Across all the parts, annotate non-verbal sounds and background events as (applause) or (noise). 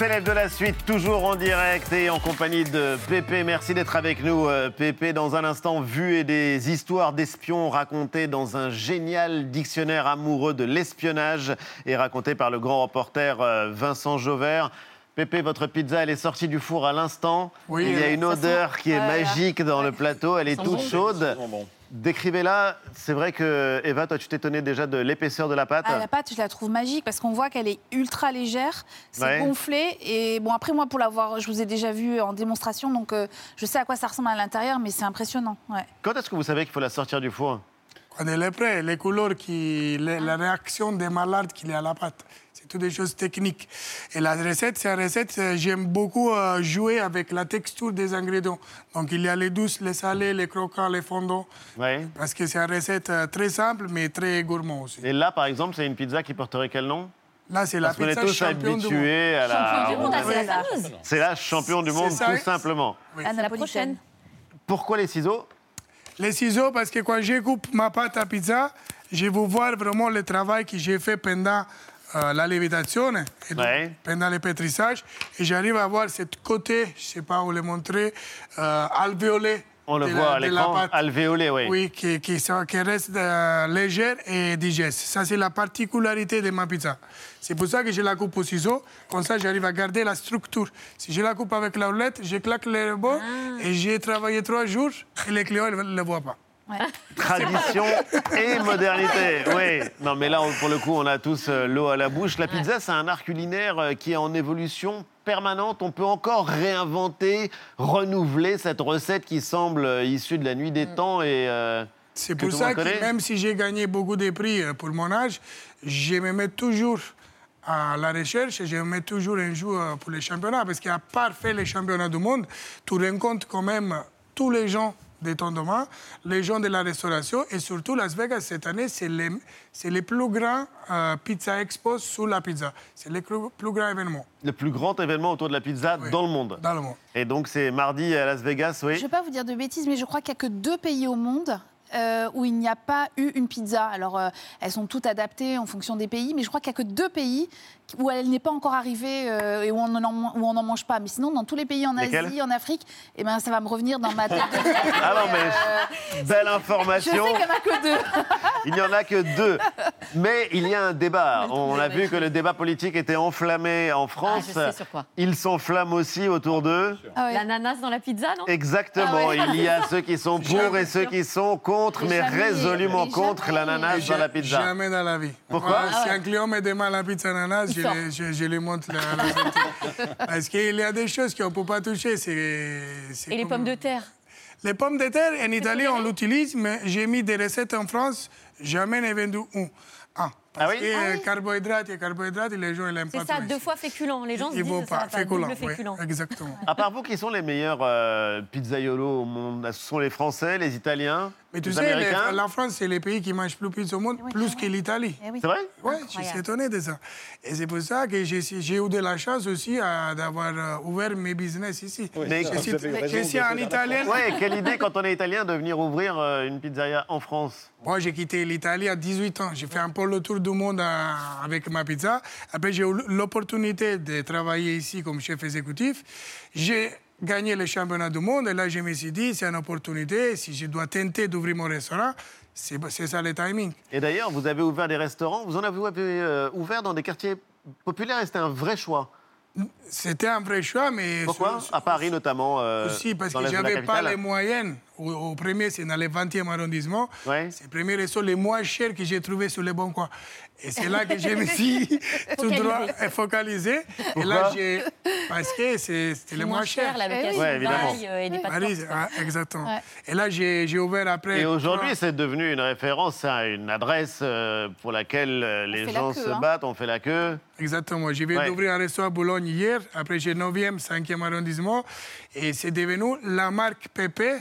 célèbre de la suite, toujours en direct et en compagnie de Pépé. Merci d'être avec nous, euh, Pépé. Dans un instant, vu et des histoires d'espions racontées dans un génial dictionnaire amoureux de l'espionnage et raconté par le grand reporter euh, Vincent Jauvert. Pépé, votre pizza, elle est sortie du four à l'instant. Oui, Il y a une odeur sent- qui est magique dans le plateau. Elle est toute bon. chaude. Décrivez-la. C'est vrai que, Eva, toi, tu t'étonnais déjà de l'épaisseur de la pâte. Ah, la pâte, je la trouve magique parce qu'on voit qu'elle est ultra légère, c'est Ouais. gonflé. Et bon, après, moi, pour l'avoir, je vous ai déjà vu en démonstration, donc euh, je sais à quoi ça ressemble à l'intérieur, mais c'est impressionnant. Ouais. Quand est-ce que vous savez qu'il faut la sortir du four? Quand elle est prête, les couleurs, qui, les- la réaction des malades qu'il y a à la pâte. C'est toutes des choses techniques. Et la recette, c'est une recette, euh, j'aime beaucoup euh, jouer avec la texture des ingrédients. Donc il y a les douces, les salés, les croquants, les fondants. Ouais. Parce que c'est une recette euh, très simple, mais très gourmand aussi. Et là, par exemple, c'est une pizza qui porterait quel nom? Là, c'est la Parce qu'on est pizza tous champion du habitués à la. Champion du monde, ah, c'est la fameuse. C'est la champion du monde, tout simplement. Oui. La La prochaine. Pourquoi les ciseaux? Les ciseaux, parce que quand je coupe ma pâte à pizza, je vais voir vraiment le travail que j'ai fait pendant euh, la lévitation, et Ouais. pendant le pétrissage. Et j'arrive à voir ce côté, je ne sais pas où le montrer, euh, alvéolé. On le de voit la- à l'écran, alvéolé, oui. Oui, qui, qui, sont- qui reste euh, légère et digeste. Ça, c'est la particularité de ma pizza. C'est pour ça que je la coupe au ciseau. Comme ça, j'arrive à garder la structure. Si je la coupe avec la roulette, je claque les rebonds et j'ai travaillé trois jours et les clients ne le voient pas. (laughs) Tradition et modernité. Oui. Non, mais là, on- pour le coup, on a tous euh, l'eau à la bouche. La pizza, c'est un art culinaire euh, qui est en évolution permanente. On peut encore réinventer, renouveler cette recette qui semble euh, issue de la nuit des temps et. euh, C'est pour ça que connaît. même si j'ai gagné beaucoup de prix euh, pour mon âge, je me mets toujours à la recherche et je me mets toujours un jour pour les championnats. Parce qu'à part faire les championnats du monde, tu rencontres quand même tous les gens de ton domaine, les gens de la restauration et surtout Las Vegas cette année, c'est le, c'est le plus grand euh, pizza expo sur la pizza. C'est le plus, grand événement le plus grand événement autour de la pizza Oui. dans le monde. dans le monde. Et donc, c'est mardi à Las Vegas, Je ne oui. vais pas vous dire de bêtises, mais je crois qu'il n'y a que deux pays au monde euh, où il n'y a pas eu une pizza. Alors, euh, elles sont toutes adaptées en fonction des pays, mais je crois qu'il n'y a que deux pays où elle n'est pas encore arrivée euh, et où on n'en mange pas. Mais sinon, dans tous les pays en Asie, en Afrique, eh ben, ça va me revenir dans ma tête. (laughs) Ah non, mais belle je sais information. qu'il n'y en a que deux. (laughs) Il n'y en a que deux. Mais il y a un débat. On a vu que le débat politique était enflammé en Ah, France. je sais sur quoi. Il s'enflamme aussi autour d'eux. Ah. L'ananas dans la pizza, non? Exactement. Ah. Il y a ceux qui sont (laughs) pour et ceux qui sont contre, mais Jamais, résolument contre l'ananas dans la pizza. Jamais dans la vie. Pourquoi? Ah Si un client me demande la pizza ananas, Il je, lui- je- je la recette. Parce qu'il y a des choses qu'on ne peut pas toucher. Et les comme- pommes de terre Les pommes de terre, en Italie, on l'utilise, mais j'ai mis des recettes en France, jamais n'ai vendu un. Un. Parce Ah oui que euh, carbohydrates et carbohydrates, les gens, ils n'aiment pas C'est ça, trop deux fois féculent. Les gens se Ils disent vont ça pas. pas, Féculent, oui, féculent. exactement. À part vous, qui sont les meilleurs euh, pizzaiolos au monde Ce sont les Français, les Italiens, Mais tu les sais, les- Américains la France, c'est le pays qui mange plus pizza au monde, Oui, plus ah que l'Italie. Eh oui. C'est vrai Oui, je suis étonné de ça. Et c'est pour ça que j'ai eu de la chance aussi d'avoir euh, ouvert mes business ici. Mais- je suis, je suis de la italien. Ouais, quelle idée quand on est italien de venir ouvrir euh, une pizzeria en France. Moi, j'ai quitté l'Italie à 18 ans. J'ai fait un peu le tour du monde euh, avec ma pizza. Après, j'ai eu l'opportunité de travailler ici comme chef exécutif. J'ai gagné le championnat du monde. Et là, je me suis dit, c'est une opportunité. Si je dois tenter d'ouvrir mon restaurant, c'est ça le timing. Et d'ailleurs, vous avez ouvert des restaurants, vous en avez euh, ouvert dans des quartiers populaires c'était un vrai choix? C'était un vrai choix, mais... Pourquoi sur- À Paris notamment. euh, Aussi parce que la j'avais pas les moyens. Au, au premier, c'est dans le 20e arrondissement. Ouais. C'est le premier resto les moins chers que j'ai trouvé sur les bons coins. Et c'est là que je me suis tout droit focalisé. Et là, Pourquoi j'ai... Parce que c'est- c'était le moins cher. la Eh oui. location Ouais, de évidemment. euh, et des Paris, ah, exactement. Ouais. Et là, j'ai j'ai ouvert après. Et aujourd'hui, c'est devenu une référence à une adresse euh, pour laquelle euh, les la gens queue, se hein. battent, on fait la queue. Exactement. Je viens Ouais. d'ouvrir un restaurant à Boulogne hier. Après, j'ai 9e, 5e arrondissement. Et c'est devenu la marque Pépé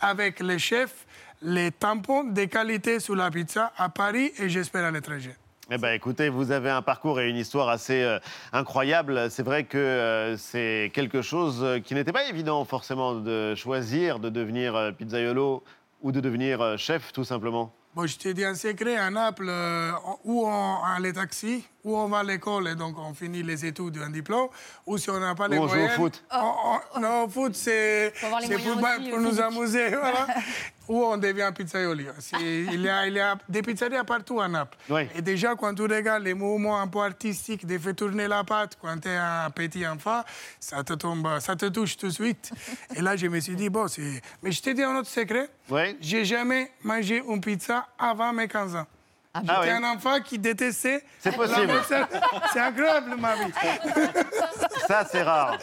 avec les chefs, les tampons de qualité sur la pizza à Paris et j'espère à l'étranger. Eh ben, écoutez, vous avez un parcours et une histoire assez euh, incroyable. C'est vrai que euh, c'est quelque chose euh, qui n'était pas évident forcément de choisir, de devenir euh, pizzaiolo ou de devenir euh, chef, tout simplement. Bon, je te dis un secret, à Naples, euh, où on a les taxis, où on va à l'école et donc on finit les études d'un diplôme, ou si on n'a pas les Ou on joue au moyens... foot. on- on- non, au foot, c'est moyens pour, aussi, pour nous amuser, (laughs) voilà. ou on devient pizzaioli. Il y, a, il y a des pizzerias partout à Naples. Oui. Et déjà, quand tu regardes les mouvements un peu artistiques de faire tourner la pâte quand tu es un petit enfant, ça te, tombe, ça te touche tout de suite. (laughs) Et là, je me suis dit, bon, c'est... Mais je te dis un autre secret. Oui. J'ai jamais mangé une pizza avant mes 15 ans. Ah J'étais oui. un enfant qui détestait. C'est possible. C'est incroyable, ma vie. (laughs) Ça, c'est rare.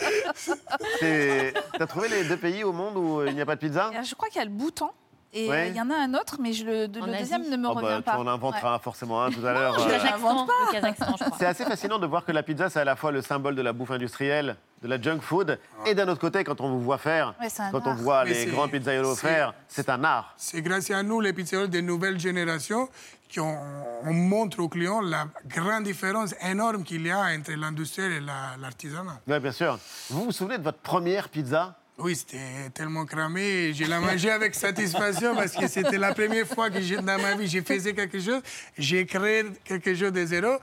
T'as trouvé les deux pays au monde où euh, il n'y a pas de pizza? Euh, Je crois qu'il y a le Bhoutan. Et il Ouais. y en a un autre, mais je le, de- deuxième ne me Oh, revient bah, pas. Tu en inventeras forcément un tout à l'heure. je euh. C'est assez fascinant de voir que la pizza, c'est à la fois le symbole de la bouffe industrielle, de la junk food, et d'un autre côté, quand on vous voit faire, quand on voit Mais les grands pizzaiolos faire, c'est un art. C'est grâce à nous, les pizzerias de nouvelles générations, qu'on on montre aux clients la grande différence énorme qu'il y a entre l'industrie et la- l'artisanat. Oui, bien sûr. Vous vous souvenez de votre première pizza? Oui, c'était tellement cramé. Je l'ai mangé avec satisfaction parce que c'était la première fois que dans ma vie, j'ai faisais quelque chose. J'ai créé quelque chose de zéro.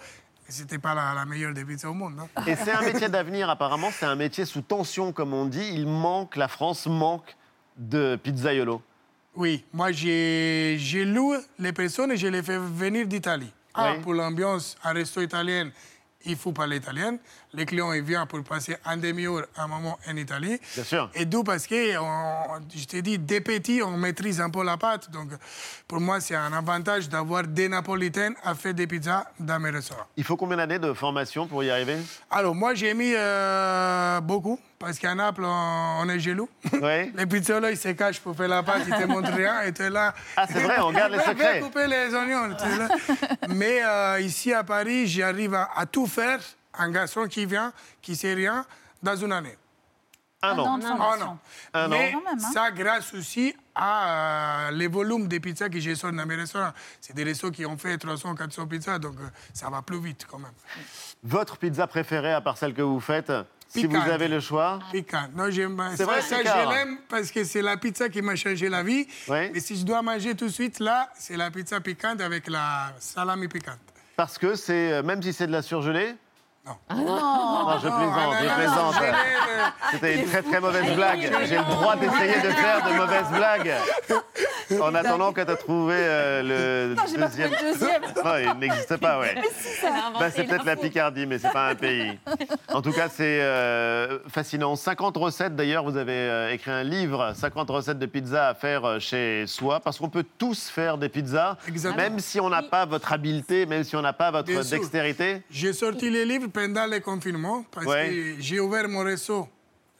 C'était pas la, la meilleure des pizzas au monde. hein. Et c'est un métier d'avenir, apparemment. C'est un métier sous tension, comme on dit. Il manque, la France manque de pizzaiolo. Oui, moi j'ai loué les personnes et je les fais venir d'Italie. Ah, Oui. Pour l'ambiance, un resto italien, il faut parler italien. Les clients ils viennent pour passer un demi-heure, un moment en Italie. Bien sûr. Et d'où parce que, on- je t'ai dit, dès petit, on maîtrise un peu la pâte. Donc pour moi, c'est un avantage d'avoir des Napolitains à faire des pizzas dans mes restaurants. Il faut combien d'années de formation pour y arriver? Alors moi, j'ai mis euh, beaucoup parce qu'à Naples, on, on est jaloux. Oui. (laughs) Les pizzolos, ils se cachent pour faire la pâte, ils te (laughs) montrent rien et tu es là. Ah, c'est vrai, on garde les (laughs) secrets. viens couper les oignons. tu. Mais euh, ici à Paris, j'arrive à, à tout faire. Un garçon qui vient, qui sait rien, dans une année. Un Un an an. de formation. non. Un Mais an. Hein. ça, grâce aussi à euh, les volumes de pizzas que sors dans mes restaurants. C'est des restos qui ont fait 300, 400 pizzas, donc euh, ça va plus vite quand même. Votre pizza préférée, à part celle que vous faites, si vous avez le choix? Piquant. Non, j'aime pas. C'est Ça, vrai, ça, je l'aime parce que c'est la pizza qui m'a changé la vie. Ouais. Mais si je dois manger tout de suite, là, c'est la pizza piquante avec la salami piquante. Parce que c'est, euh, même si c'est de la surgelée, Non. non, je plaisante, je plaisante. Je l'ai, euh, C'était une très très mauvaise blague. J'ai le droit d'essayer de faire de mauvaises blagues. En attendant que tu as trouvé euh, le Non, j'ai pas deuxième. trouvé le deuxième. Non, il n'existe pas, ouais. Bah, c'est peut-être la. Picardie, mais c'est pas un pays. En tout cas, c'est euh, fascinant. 50 recettes, d'ailleurs, vous avez euh, écrit un livre, 50 recettes de pizza à faire chez soi, parce qu'on peut tous faire des pizzas, Exactement. même si on n'a pas votre habileté, même si on n'a pas votre Bien dextérité. J'ai sorti les livres pendant le confinement parce Ouais. que j'ai ouvert mon réseau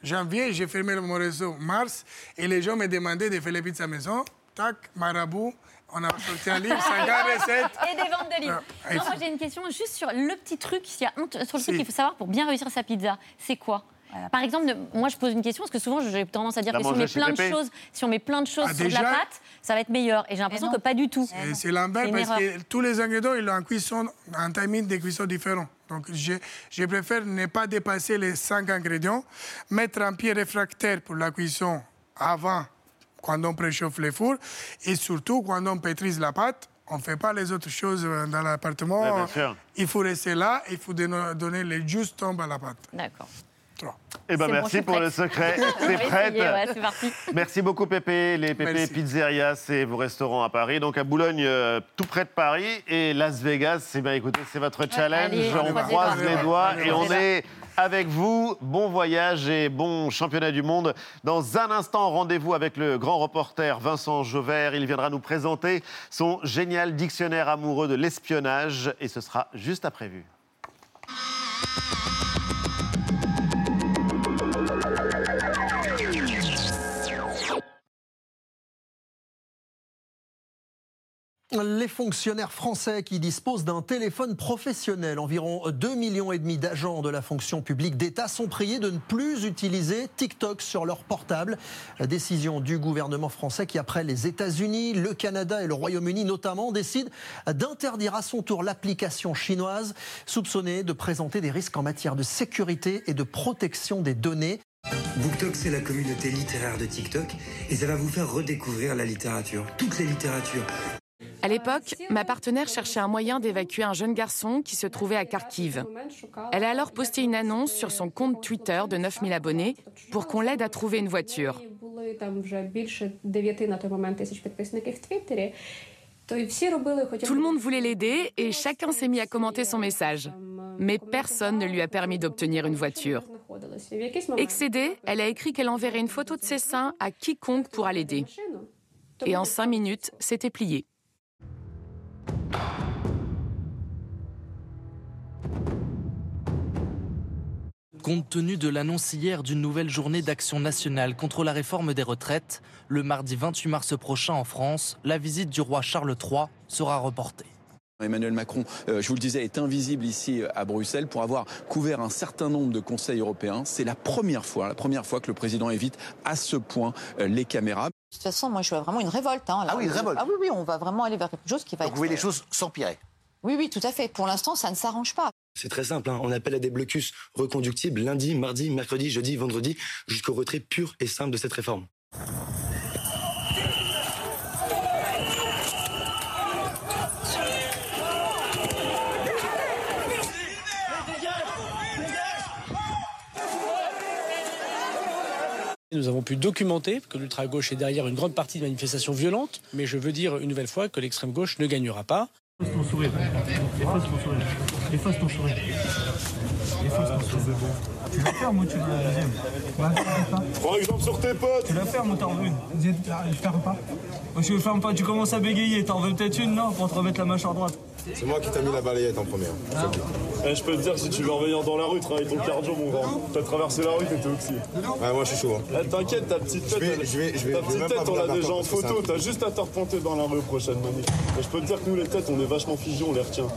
janvier, j'ai fermé mon réseau mars et les gens me demandaient de faire les pizzas maison. Tac, marabout, on a sorti un livre, 50 (laughs) recettes. Et des ventes de livres. Ah, Non, moi j'ai une question juste sur le petit truc, s'il y a un sur le Si. truc qu'il faut savoir pour bien réussir sa pizza. C'est quoi? Par exemple, moi je pose une question parce que souvent j'ai tendance à dire La que si on met plein de choses, si on met plein de choses Ah, sur de la pâte, ça va être meilleur. Et j'ai l'impression non. que pas du tout. C'est l'envers C'est une parce erreur. que tous les ingrédients, ils ont un cuisson, un timing de cuisson différent. Donc, je, je préfère ne pas dépasser les cinq ingrédients, mettre un pied réfractaire pour la cuisson avant, quand on préchauffe les fours, et surtout quand on pétrise la pâte. On ne fait pas les autres choses euh, dans l'appartement. Ouais. Il faut rester là, il faut donner donner les justes tombes à la pâte. D'accord. Eh ben, bon, merci pour le secret. (laughs) C'est essayer, prête. ouais, c'est parti. Merci beaucoup Pépé. Les Pépé Merci. Pizzeria, c'est vos restaurants à Paris. Donc à Boulogne, euh, tout près de Paris. Et Las Vegas, c'est bien écoutez, c'est votre challenge. allez, on on croise les doigts. les doigts Allez, et on est avec vous. Bon voyage et bon championnat du monde. Dans un instant, rendez-vous avec le grand reporter Vincent Jauvert. Il viendra nous présenter son génial dictionnaire amoureux de l'espionnage. Et ce sera juste après vue. Les fonctionnaires français qui disposent d'un téléphone professionnel, environ 2,5 millions d'agents de la fonction publique d'État sont priés de ne plus utiliser TikTok sur leur portable. Décision du gouvernement français qui, après les États-Unis, le Canada et le Royaume-Uni notamment, décide d'interdire à son tour l'application chinoise, soupçonnée de présenter des risques en matière de sécurité et de protection des données. BookTok, c'est la communauté littéraire de TikTok et ça va vous faire redécouvrir la littérature, toutes les littératures. À l'époque, ma partenaire cherchait un moyen d'évacuer un jeune garçon qui se trouvait à Kharkiv. Elle a alors posté une annonce sur son compte Twitter de 9000 abonnés pour qu'on l'aide à trouver une voiture. Tout le monde voulait l'aider et chacun s'est mis à commenter son message. Mais personne ne lui a permis d'obtenir une voiture. Excédée, elle a écrit qu'elle enverrait une photo de ses seins à quiconque pourra l'aider. Et en cinq minutes, c'était plié. Compte tenu de l'annonce hier d'une nouvelle journée d'action nationale contre la réforme des retraites, le mardi 28 mars prochain en France, la visite du roi Charles III sera reportée. Emmanuel Macron, euh, je vous le disais, est invisible ici euh, à Bruxelles pour avoir couvert un certain nombre de conseils européens. C'est la première fois, la première fois que le président évite à ce point euh, les caméras. De toute façon, moi, je vois vraiment une révolte. Hein, là. Ah oui, une révolte. Ah oui, oui, on va vraiment aller vers quelque chose qui va Donc être. vous voyez les choses s'empirer. Oui, oui, tout à fait. Pour l'instant, ça ne s'arrange pas. C'est très simple, hein. on appelle à des blocus reconductibles lundi, mardi, mercredi, jeudi, vendredi, jusqu'au retrait pur et simple de cette réforme. Nous avons pu documenter que l'ultra-gauche est derrière une grande partie de manifestations violentes, mais je veux dire une nouvelle fois que l'extrême gauche ne gagnera pas. Efface ton sourire. Efface ton sourire. Efface ton sourire. Efface ton sourire. Tu vas faire, moi, tu veux la deuxième. Pas. Prends exemple sur tes potes. Tu vas faire, moi, t'en veux une. Je ferme pas. Moi, je ferme pas. Tu commences à bégayer. T'en veux peut-être une, non Pour te remettre la mâchoire droite. C'est moi qui t'ai mis la balayette en première. Eh, je peux te dire, si tu veux revenir dans la rue, travaille ton cardio, mon grand. T'as traversé la rue, t'étais oxy. Ouais, moi je suis chaud. hein. Eh, T'inquiète, ta petite tête, Je vais- elle- je vais- je vais- ta je vais petite même tête, pas on l'a déjà en photo. c'est T'as juste à te repointer dans la rue prochaine manif. Mais je peux te dire que nous, les têtes, on est vachement figés, on les retient.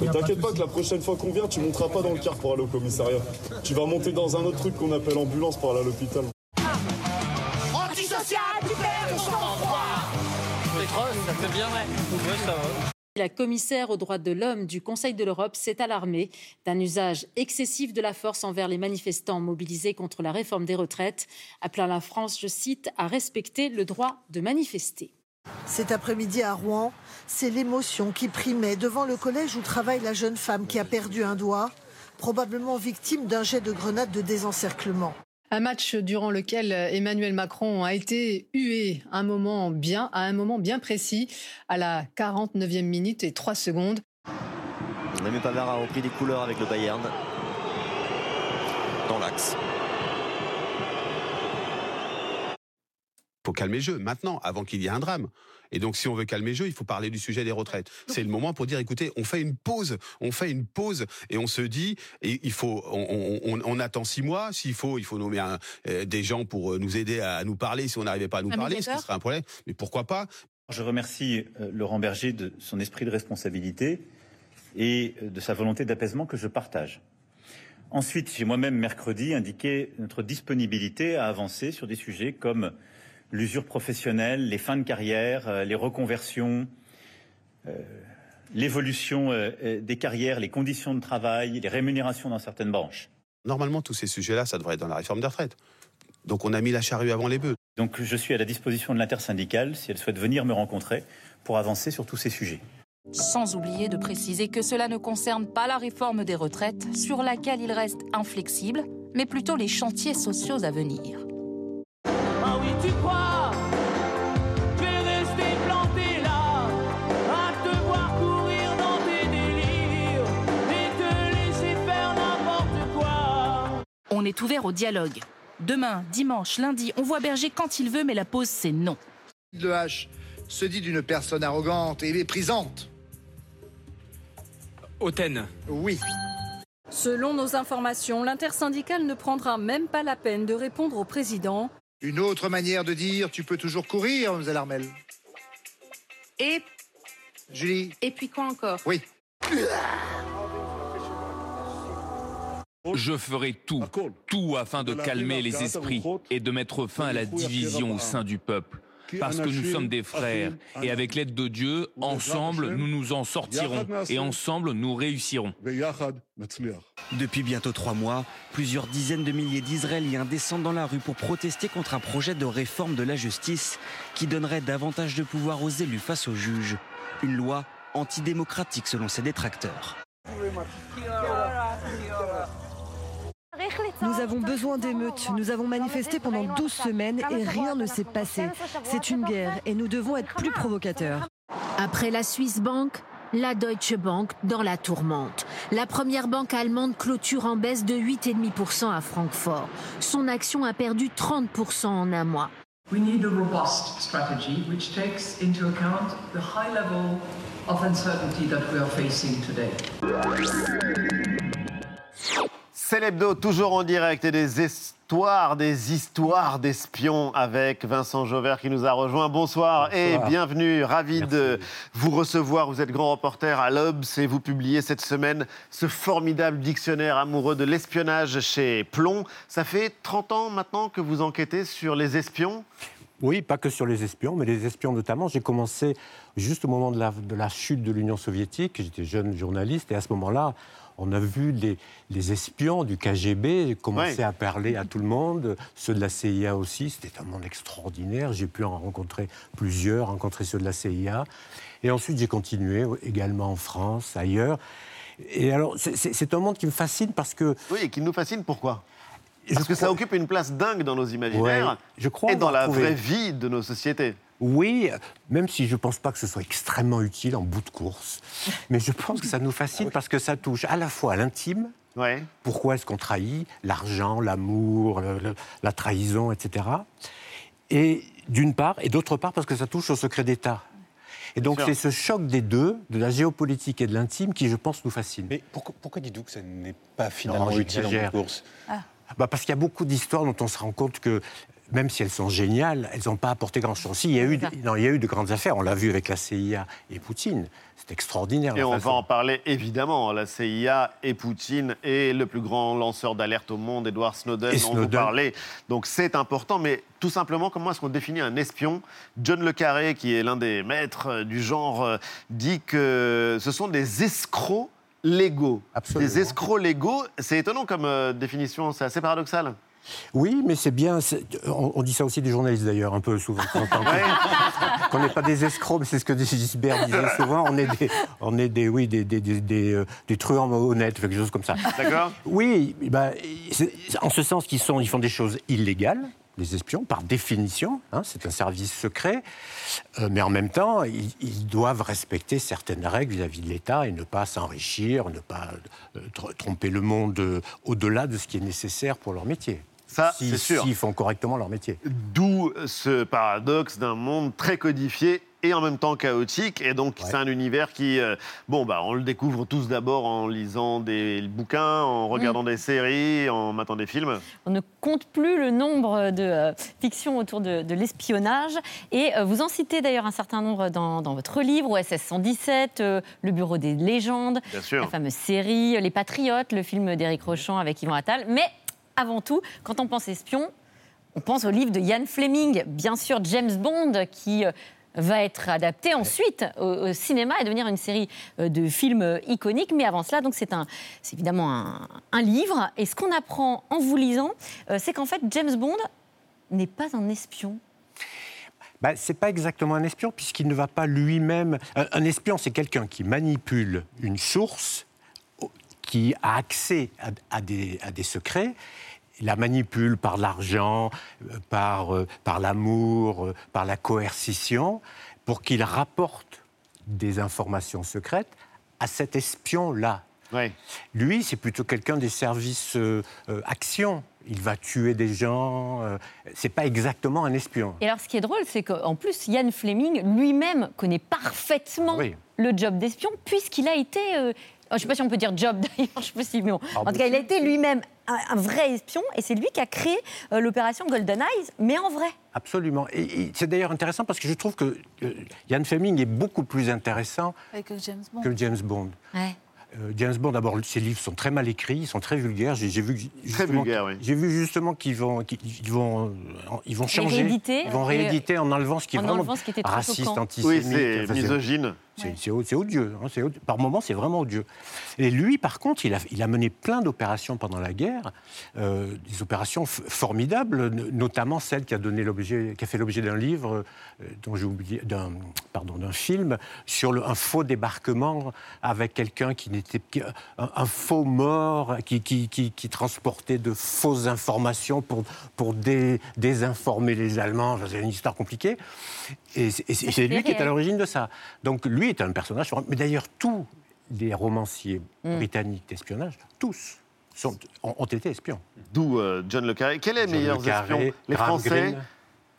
Mais t'inquiète pas que la prochaine fois qu'on vient, tu monteras pas dans le car pour aller au commissariat. Tu vas monter dans un autre truc qu'on appelle ambulance pour aller à l'hôpital. Antisocial, tu perds ton sang-froid ça fait bien, ouais. ça va. La commissaire aux droits de l'homme du Conseil de l'Europe s'est alarmée d'un usage excessif de la force envers les manifestants mobilisés contre la réforme des retraites, appelant la France, je cite, à respecter le droit de manifester. Cet après-midi à Rouen, c'est l'émotion qui primait devant le collège où travaille la jeune femme qui a perdu un doigt, probablement victime d'un jet de grenade de désencerclement. Un match durant lequel Emmanuel Macron a été hué un moment bien, à un moment bien précis, à la 49e minute et 3 secondes. Rémi Pavard a repris des couleurs avec le Bayern. Dans l'axe. Faut calmer le jeu maintenant, avant qu'il y ait un drame. Et donc, si on veut calmer le jeu, il faut parler du sujet des retraites. C'est le moment pour dire, écoutez, on fait une pause, on fait une pause, et on se dit, et il faut, on, on- on attend six mois. S'il faut, il faut nommer un- euh, des gens pour euh, nous aider à nous parler. Si on n'arrivait pas à nous Un parler, ce qui serait un problème. Mais pourquoi pas Je remercie euh, Laurent Berger de son esprit de responsabilité et de sa volonté d'apaisement que je partage. Ensuite, j'ai moi-même mercredi indiqué notre disponibilité à avancer sur des sujets comme l'usure professionnelle, les fins de carrière, euh, les reconversions, euh, l'évolution euh, euh, des carrières, les conditions de travail, les rémunérations dans certaines branches. Normalement, tous ces sujets-là, ça devrait être dans la réforme des retraites. Donc, on a mis la charrue avant les bœufs. Donc je suis à la disposition de l'intersyndicale si elle souhaite venir me rencontrer pour avancer sur tous ces sujets. Sans oublier de préciser que cela ne concerne pas la réforme des retraites, sur laquelle il reste inflexible, mais plutôt les chantiers sociaux à venir. On est ouvert au dialogue. Demain, dimanche, lundi, on voit Berger quand il veut, mais la pause, c'est non. Le H se dit d'une personne arrogante et méprisante. Hautaine. Oui. Selon nos informations, l'intersyndicale ne prendra même pas la peine de répondre au président. Une autre manière de dire tu peux toujours courir, Mlle Armel. Et. Julie. Et puis quoi encore? Oui. Je ferai tout, tout afin de calmer les esprits et de mettre fin à la division au sein du peuple. parce que nous sommes des frères. Et avec l'aide de Dieu, ensemble, nous nous en sortirons. Et ensemble, nous réussirons. Depuis bientôt trois mois, plusieurs dizaines de milliers d'Israéliens descendent dans la rue pour protester contre un projet de réforme de la justice qui donnerait davantage de pouvoir aux élus face aux juges. Une loi antidémocratique selon ses détracteurs. Nous avons besoin d'émeutes. Nous avons manifesté pendant 12 semaines et rien ne s'est passé. C'est une guerre et nous devons être plus provocateurs. Après la Swiss Bank, la Deutsche Bank dans la tourmente. La première banque allemande clôture en baisse de 8,5% à Francfort. Son action a perdu 30% en un mois. We need a robust strategy which takes into account the high level of uncertainty that we are facing today. C'est l'hebdo, toujours en direct et des histoires, des histoires d'espions avec Vincent Jauvert qui nous a rejoint. Bonsoir, et bienvenue, ravi de vous recevoir. Vous êtes grand reporter à l'Obs et vous publiez cette semaine ce formidable dictionnaire amoureux de l'espionnage chez Plomb. Ça fait 30 ans maintenant que vous enquêtez sur les espions? Oui, pas que sur les espions, mais les espions notamment. J'ai commencé juste au moment de la, de la chute de l'Union soviétique. J'étais jeune journaliste et à ce moment-là, on a vu les, les espions du KGB commencer Ouais. à parler à tout le monde, ceux de la CIA aussi. C'était un monde extraordinaire. J'ai pu en rencontrer plusieurs, rencontrer ceux de la CIA. Et ensuite, j'ai continué également en France, ailleurs. Et alors, c'est- un monde qui me fascine parce que. Oui, et qui nous fascine pourquoi? Parce que ça occupe une place dingue dans nos imaginaires Ouais, je crois et dans la trouvé. vraie vie de nos sociétés. Oui, même si je ne pense pas que ce soit extrêmement utile en bout de course. (laughs) Mais je pense que ça nous fascine parce que ça touche à la fois à l'intime. Pourquoi est-ce qu'on trahit L'argent, l'amour, la trahison, etc. Et d'une part, et d'autre part parce que ça touche au secret d'État. Et donc c'est ce choc des deux, de la géopolitique et de l'intime, qui je pense nous fascine. Mais pourquoi, pourquoi dites-vous que ça n'est pas finalement Non, utile en j'exagère. course? Bah, parce qu'il y a beaucoup d'histoires dont on se rend compte que, même si elles sont géniales, elles n'ont pas apporté grand-chose. Si, il y, a eu, de- non, il y a eu de grandes affaires. On l'a vu avec la CIA et Poutine. C'est extraordinaire. Et on va en parler évidemment. La CIA et Poutine et le plus grand lanceur d'alerte au monde, Edward Snowden, Et dont vous Snowden. parlez. Donc c'est important, mais tout simplement, comment est-ce qu'on définit un espion? John Le Carré, qui est l'un des maîtres euh, du genre, euh, dit que ce sont des escrocs légaux. Des escrocs légaux, c'est étonnant comme euh, définition, c'est assez paradoxal. Oui, mais c'est bien. On, on dit ça aussi des journalistes d'ailleurs, un peu souvent. (laughs) Qu'on n'est pas des escrocs, mais c'est ce que Gisbert disait souvent. On est des, on est des, oui, des, des, des, des, euh, des truands honnêtes, quelque chose comme ça. D'accord. Oui, c'est- en ce sens qu'ils sont, ils font des choses illégales. Les espions, par définition, hein, c'est un service secret, Euh, mais en même temps, ils, ils doivent respecter certaines règles vis-à-vis de l'État et ne pas s'enrichir, ne pas euh, tr- tromper le monde euh, au-delà de ce qui est nécessaire pour leur métier. Ça, Si- c'est sûr. S'ils font correctement leur métier. D'où ce paradoxe d'un monde très codifié et en même temps chaotique. Et donc, c'est un univers qui, euh, bon, bah, on le découvre tous d'abord en lisant des bouquins, en regardant des séries, en matant des films. On ne compte plus le nombre de euh, fictions autour de, de l'espionnage. Et euh, vous en citez d'ailleurs un certain nombre dans, dans votre livre, OSS 117, euh, Le Bureau des légendes, Bien sûr. la fameuse série Les Patriotes, le film d'Éric Rochant avec Yvan Attal. Mais avant tout, quand on pense espion, on pense au livre de Ian Fleming, bien sûr James Bond, qui euh, va être adapté ensuite au, au cinéma et devenir une série euh, de films euh, iconiques. Mais avant cela, donc c'est un, c'est évidemment un, un livre. Et ce qu'on apprend en vous lisant, c'est qu'en fait James Bond n'est pas un espion. Bah, c'est pas exactement un espion, puisqu'il ne va pas lui-même. Un, un espion, c'est quelqu'un qui manipule une source, qui a accès à, à des, à des secrets. La manipule par l'argent, euh, par, euh, par l'amour, euh, par la coercition, pour qu'il rapporte des informations secrètes à cet espion-là. Lui, c'est plutôt quelqu'un des services euh, action. Il va tuer des gens. euh, c'est pas exactement un espion. Et alors, ce qui est drôle, c'est qu'en plus, Ian Fleming lui-même connaît parfaitement Oui. le job d'espion, puisqu'il a été. euh, je ne sais pas si on peut dire job (laughs) d'ailleurs, je ne sais pas si. mais bon. Ah, en tout cas, il a été lui-même un, un vrai espion, et c'est lui qui a créé euh, l'opération Golden Eyes, mais en vrai. Absolument. Et, et c'est d'ailleurs intéressant parce que je trouve que euh, Ian Fleming est beaucoup plus intéressant Avec James Bond. que James Bond. Ouais. Euh, James Bond, d'abord, ses livres sont très mal écrits, ils sont très vulgaires. J'ai vu justement, vulgaires, oui. J'ai vu justement qu'ils vont, qu'ils ils vont, euh, ils vont changer. ils vont euh, rééditer en enlevant ce qui est en vraiment enlevant ce qui était trop raciste, antisémite. Oui, c'est Enfin, misogyne. C'est odieux, hein, c'est odieux. Par moments, c'est vraiment odieux. Et lui, par contre, il a, il a mené plein d'opérations pendant la guerre, euh, des opérations formidables, notamment celle qui a, donné qui a fait l'objet d'un livre, euh, dont j'ai oublié, d'un, pardon, d'un film sur le- un faux débarquement avec quelqu'un qui n'était un, un faux mort qui, qui, qui- qui transportait de fausses informations pour, pour dé- désinformer les Allemands. C'est une histoire compliquée. Et c'est et c'est- lui qui est à l'origine de ça. Donc lui est un personnage. Mais d'ailleurs, tous les romanciers Mm. britanniques d'espionnage, tous, sont, ont, ont été espions. D'où euh, John Le Carré. Quel est le John meilleur le Carré, espion? Les Graham Français?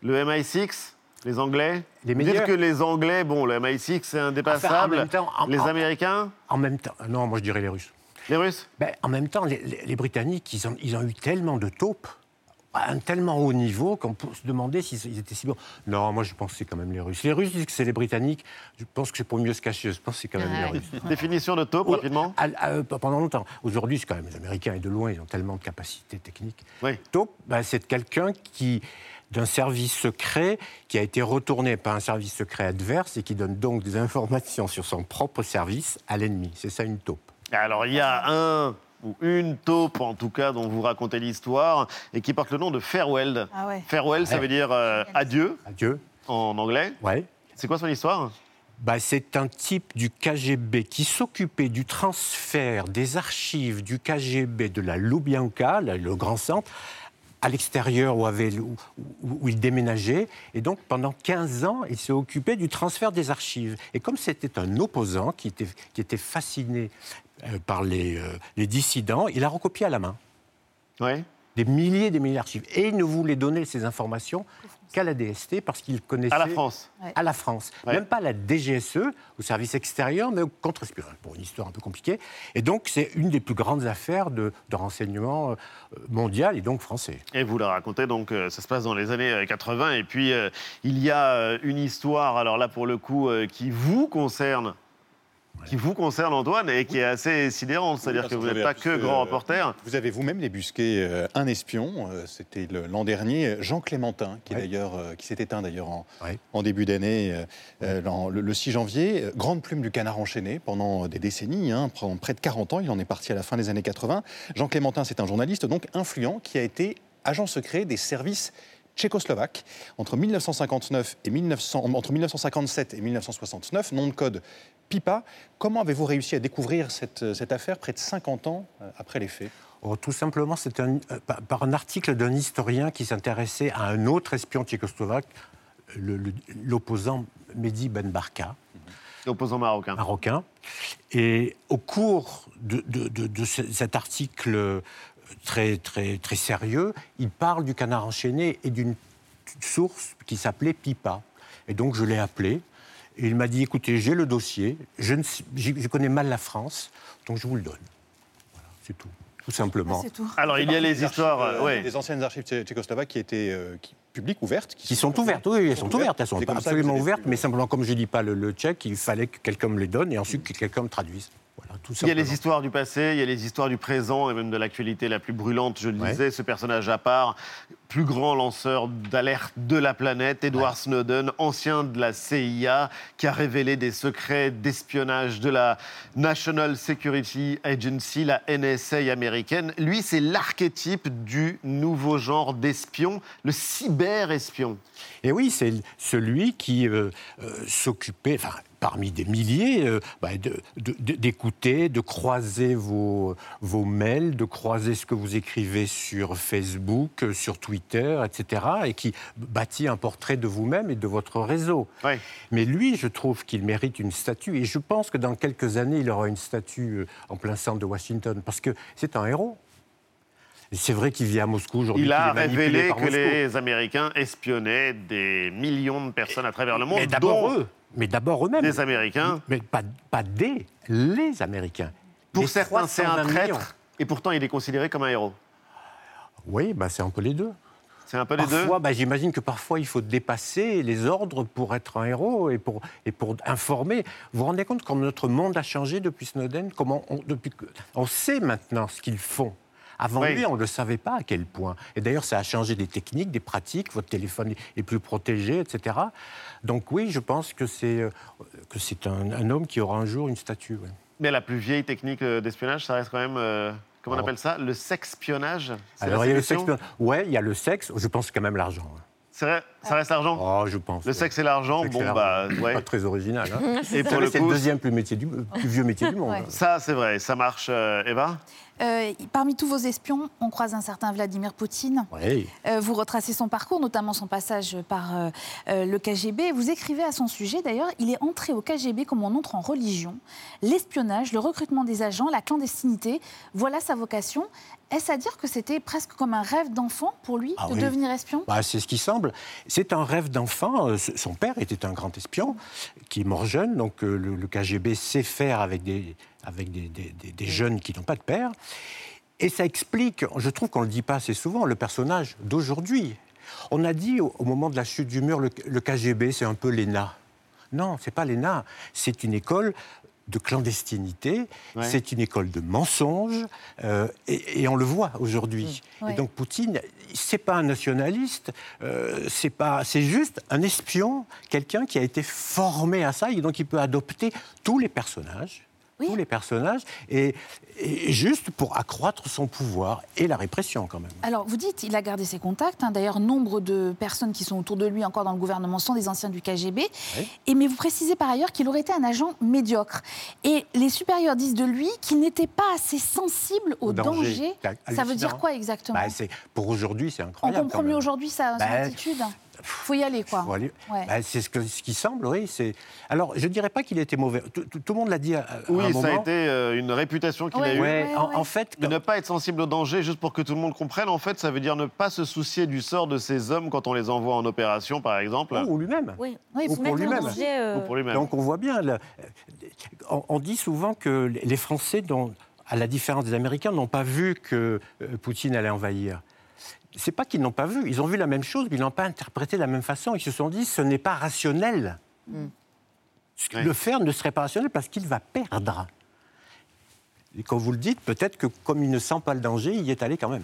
Le MI6 Les Anglais? Les Vous dites meilleurs. que les Anglais, bon, le MI6 c'est indépassable. Enfin, en même temps, en- les en- Américains? En même temps, non, moi je dirais les Russes. Les Russes? Ben, En même temps, les, les- les Britanniques, ils ont, ils ont eu tellement de taupes, à un tellement haut niveau, qu'on peut se demander s'ils ils étaient si bons. Non, moi je pense que c'est quand même les Russes. Les Russes disent que c'est les Britanniques, je pense que c'est pour mieux se cacher, je pense que c'est quand même Ah les. Russes. (laughs) Définition de taupe, rapidement à- à- euh, pendant longtemps. Aujourd'hui, c'est quand même les Américains, et de loin, ils ont tellement de capacités techniques. Oui. Taupe, ben, c'est quelqu'un qui d'un service secret qui a été retourné par un service secret adverse et qui donne donc des (laughs) informations sur son propre service à l'ennemi. C'est ça une taupe. Alors, il y a un ou une taupe, en tout cas, dont vous racontez l'histoire, et qui porte le nom de Farewell. Ah ouais. Farewell, ça veut dire euh, adieu Adieu. en anglais. Ouais. C'est quoi son histoire? Bah, c'est un type du KGB qui s'occupait du transfert des archives du KGB de la Lubyanka, le grand centre, à l'extérieur où, avait- où- où- où il déménageait. Et donc, pendant 15 ans, il s'est occupé du transfert des archives. Et comme c'était un opposant qui était, qui était fasciné euh, par les, euh, les dissidents, il a recopié à la main Ouais. des milliers et des milliers d'archives. Et il ne voulait donner ces informations qu'à la DST parce qu'il connaissait... À la France. À la France. Ouais. Même pas à la DGSE, au service extérieur, mais au contre-espionnage, pour une histoire un peu compliquée. Et donc, c'est une des plus grandes affaires de, de renseignement euh, mondial et donc français. Et vous la racontez, donc euh, ça se passe dans les années euh, 80. Et puis, euh, il y a euh, une histoire, alors là, pour le coup, euh, qui vous concerne. Qui vous concerne, Antoine, et qui est assez sidérante. C'est-à-dire Oui, que vous n'êtes pas que grand euh, reporter. Vous avez vous-même débusqué euh, un espion, euh, c'était l'an dernier, Jean Clémentin, qui, est Ouais. d'ailleurs, euh, qui s'est éteint d'ailleurs en, Ouais. en début d'année, le, le 6 janvier. Grande plume du canard enchaîné pendant des décennies, hein, pendant près de 40 ans, il en est parti à la fin des années 80. Jean Clémentin, c'est un journaliste donc influent qui a été agent secret des services tchécoslovaques entre 1959 et 1900, entre 1957 et 1969, nom de code PIPA. Comment avez-vous réussi à découvrir cette, cette affaire près de 50 ans euh, après les faits? Oh, tout simplement, c'est un, euh, par, un article d'un historien qui s'intéressait à un autre espion tchécoslovaque, le- le- l'opposant Mehdi Ben Barka. Opposant marocain. marocain. Et au cours de, de- de- de ce- cet article euh, très, très, très sérieux, il parle du canard enchaîné et d'une source qui s'appelait Pipa. Et donc je l'ai appelé. Et il m'a dit, écoutez, j'ai le dossier, je, ne je connais mal la France, donc je vous le donne. Voilà, c'est tout, tout simplement. C'est tout. Alors, il y a les Des histoires. archives, euh, ouais. Des anciennes archives tché- tchécoslovaques qui étaient euh, qui- publiques, ouvertes. Qui sont ouvertes, oui, elles sont ouvertes, elles sont que absolument ouvertes, mais simplement, comme je ne dis pas le, le tchèque, il fallait que quelqu'un me les donne et ensuite que quelqu'un me traduise. Voilà, tout Il y a les histoires du passé, il y a les histoires du présent et même de l'actualité la plus brûlante. Je le Ouais. disais, ce personnage à part, plus grand lanceur d'alerte de la planète, Edward Snowden, ancien de la CIA, qui a révélé des secrets d'espionnage de la National Security Agency, la NSA américaine. Lui, c'est l'archétype du nouveau genre d'espion, le cyber-espion. Et oui, c'est celui qui euh, euh, s'occupait, enfin, parmi des milliers, euh, bah, de- de- de- d'écouter, de, croiser vos, vos mails, de croiser ce que vous écrivez sur Facebook, euh, sur Twitter, etc., et qui bâtit un portrait de vous-même et de votre réseau. Mais lui, je trouve qu'il mérite une statue, et je pense que dans quelques années, il aura une statue euh, en plein centre de Washington, parce que c'est un héros. C'est vrai qu'il vit à Moscou aujourd'hui. Il a révélé que Moscou. les Américains espionnaient des millions de personnes à travers le monde, Mais d'abord dont eux. Mais d'abord eux-mêmes. des Américains. Mais pas, pas des, les Américains. Pour Les certains, c'est un 320 traître, millions. et pourtant il est considéré comme un héros. Oui, bah c'est un peu les deux. C'est un peu les deux Parfois, bah, j'imagine que parfois, il faut dépasser les ordres pour être un héros et pour, et pour informer. Vous vous rendez compte comment notre monde a changé depuis Snowden? Comment on, depuis on sait maintenant ce qu'ils font? Avant Oui. lui, on ne le savait pas à quel point. Et d'ailleurs, ça a changé des techniques, des pratiques. Votre téléphone est plus protégé, etc. Donc oui, je pense que c'est euh, que c'est un, un homme qui aura un jour une statue. ouais. Mais la plus vieille technique euh, d'espionnage, ça reste quand même. euh, comment on appelle ça? Le sexpionnage Alors, il y a le sexe. Ouais, il y a le sexe. Je pense quand même l'argent. hein. C'est vrai? Ça reste l'argent? Oh, je pense. Le sexe et l'argent, bon, bah, ouais. Pas très original. hein. Et pour le savez, c'est coup, le deuxième plus, métier du, plus vieux métier du monde. Ouais. Ça, c'est vrai, ça marche, euh, Eva? Euh, parmi tous vos espions, on croise un certain Vladimir Poutine. Oui. Euh, vous retracez son parcours, notamment son passage par euh, euh, le KGB. Vous écrivez à son sujet, d'ailleurs, il est entré au KGB comme on entre en religion. L'espionnage, le recrutement des agents, la clandestinité, voilà sa vocation. Est-ce à dire que c'était presque comme un rêve d'enfant pour lui Ah de oui. devenir espion? Bah, c'est ce qui semble. C'est un rêve d'enfant. Euh, Son père était un grand espion qui est mort jeune, donc euh, le, le KGB sait faire avec des, avec des, des- jeunes qui n'ont pas de père. Et ça explique, je trouve qu'on ne le dit pas assez souvent, le personnage d'aujourd'hui. On a dit au, au moment de la chute du mur, le, le KGB, c'est un peu l'ENA. Non, c'est pas l'ENA. C'est une école de clandestinité, Ouais. c'est une école de mensonges, euh, et, et on le voit aujourd'hui. Ouais. Et donc Poutine, c'est pas un nationaliste, euh, c'est pas, c'est juste un espion, quelqu'un qui a été formé à ça, et donc il peut adopter tous les personnages, tous les personnages, et, et juste pour accroître son pouvoir et la répression quand même. Alors, vous dites, il a gardé ses contacts. hein. D'ailleurs, nombre de personnes qui sont autour de lui encore dans le gouvernement sont des anciens du KGB. Et mais vous précisez par ailleurs qu'il aurait été un agent médiocre. Et les supérieurs disent de lui qu'il n'était pas assez sensible au, Au danger. Ça veut dire quoi exactement Bah, pour aujourd'hui, c'est On incroyable. comprend quand mieux aujourd'hui sa, son Bah, attitude. Faut y aller, quoi. Faut aller- Ouais. Bah, c'est ce, que- ce qui semble, oui. c'est- Alors, je ne dirais pas qu'il était mauvais. Tout, tout- tout le monde l'a dit à, à Oui, un ça a été euh, une réputation qu'il Ouais, a eue. ouais, en- ouais. en fait, de ne pas être sensible au danger, juste pour que tout le monde comprenne, en fait, ça veut dire ne pas se soucier du sort de ces hommes quand on les envoie en opération, par exemple. Ou- ou lui-même. Oui, Ou pour lui-même. Ou pour lui-même. Donc on voit bien, on, on dit souvent que les Français, dont- à la différence des Américains, n'ont pas vu que euh, Poutine allait envahir. C'est pas qu'ils n'ont pas vu, ils ont vu la même chose, mais ils n'ont pas interprété de la même façon. Ils se sont dit, ce n'est pas rationnel. Que Le faire ne serait pas rationnel parce qu'il va perdre. Et quand vous le dites, peut-être que comme il ne sent pas le danger, il y est allé quand même.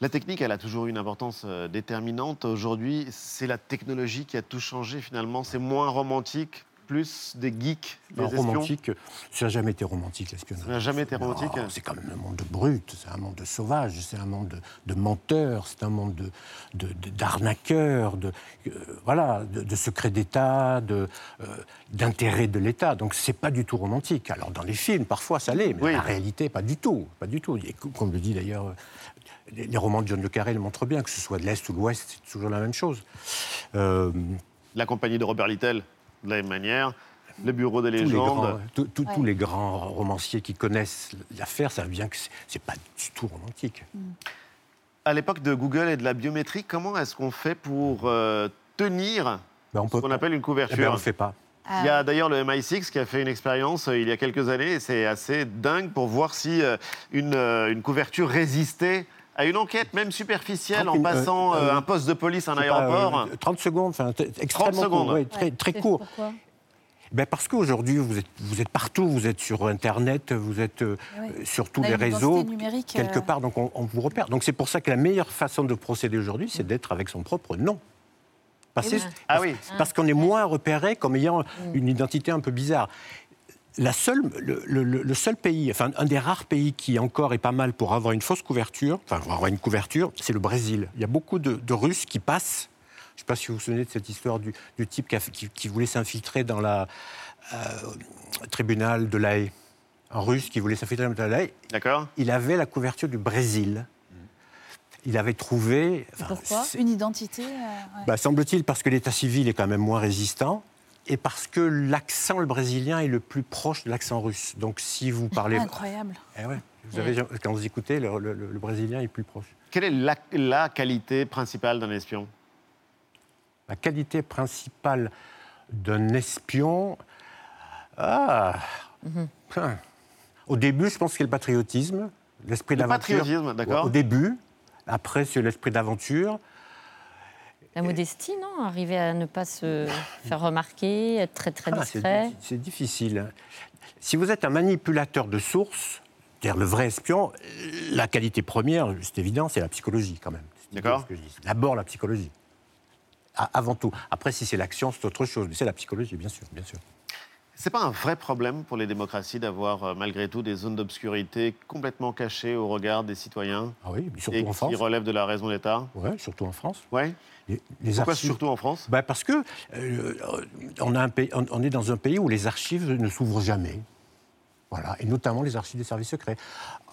La technique, elle a toujours eu une importance euh, déterminante. Aujourd'hui, c'est la technologie qui a tout changé finalement. C'est moins romantique, plus des geeks, des Alors, espions. romantique, ça n'a jamais été romantique, l'espionnage. Ça n'a jamais été romantique C'est quand même un monde de brutes, c'est un monde de sauvages, c'est un monde de, de menteurs, c'est un monde de, de- de- d'arnaqueurs, de, euh, voilà, de, secrets d'État, euh, d'intérêts de l'État. Donc c'est pas du tout romantique. Alors dans les films, parfois ça l'est, mais la réalité, pas du tout. Pas du tout. Et comme le dit d'ailleurs, euh, les, romans de John le Carré le montrent bien, que ce soit de l'Est ou de l'Ouest, c'est toujours la même chose. Euh, La compagnie de Robert Little, de la même manière. Le bureau des tous les, légendes. grands, tous- tous- tous Ouais. les grands romanciers qui connaissent l'affaire savent bien que c'est- pas du tout romantique. À l'époque de Google et de la biométrie, comment est-ce qu'on fait pour euh, tenir ce qu'on appelle une couverture Eh ben, on le fait pas. Il y a d'ailleurs le MI6 qui a fait une expérience euh, il y a quelques années et c'est assez dingue pour voir si euh, une, euh, une couverture résistait à une enquête, même superficielle, en 30 passant euh, euh, euh, un poste de police, un C'est pas, aéroport. euh, 30 secondes, enfin, extrêmement secondes. court, ouais, très, très court. Ben parce qu'aujourd'hui, vous êtes, vous êtes partout, vous êtes sur Internet, vous êtes euh, euh, sur tous les réseaux, quelque euh, part, donc on, on vous repère. Donc c'est pour ça que la meilleure façon de procéder aujourd'hui, c'est d'être avec son propre nom. Ah oui. parce qu'on est moins repéré comme ayant une identité un peu bizarre. La seule, le, le- le- le seul pays, enfin un des rares pays qui encore est pas mal pour avoir une fausse couverture, enfin pour avoir une couverture, c'est le Brésil. Il y a beaucoup de, de Russes qui passent. Je ne sais pas si vous vous souvenez de cette histoire du, du type qui, a- qui- qui voulait s'infiltrer dans la euh, tribunal de La Haye. Un Russe qui voulait s'infiltrer dans La Haye. D'accord. Il avait la couverture du Brésil. Il avait trouvé. enfin, Pourquoi? Une identité euh, ouais. bah, Semble-t-il parce que l'état civil est quand même moins résistant et parce que l'accent le brésilien est le plus proche de l'accent russe. Donc si vous parlez... Incroyable. Eh ouais, vous avez, quand vous écoutez, le, le- le brésilien est plus proche. Quelle est la, la qualité principale d'un espion? La qualité principale d'un espion... Ah Hein. Au début, je pense que c'est le patriotisme, l'esprit Le d'aventure. patriotisme, d'accord. Au début. Après, c'est l'esprit d'aventure. La modestie, non Arriver à ne pas se (laughs) faire remarquer, être très très Ah, discret. di- C'est difficile. Si vous êtes un manipulateur de sources, c'est-à-dire le vrai espion, la qualité première, c'est évident, c'est la psychologie quand même. D'accord. D'abord la psychologie. A- Avant tout. Après, si c'est l'action, c'est autre chose. Mais c'est la psychologie, bien sûr, bien sûr. C'est pas un vrai problème pour les démocraties d'avoir euh, malgré tout des zones d'obscurité complètement cachées au regard des citoyens Ah oui, surtout et en qui France. relèvent de la raison d'État? Oui, surtout en France. Ouais. Les, les Pourquoi archives- surtout en France Bah, Parce que euh, on, a un pays- on- on est dans un pays où les archives ne s'ouvrent jamais. Voilà, et notamment les archives des services secrets.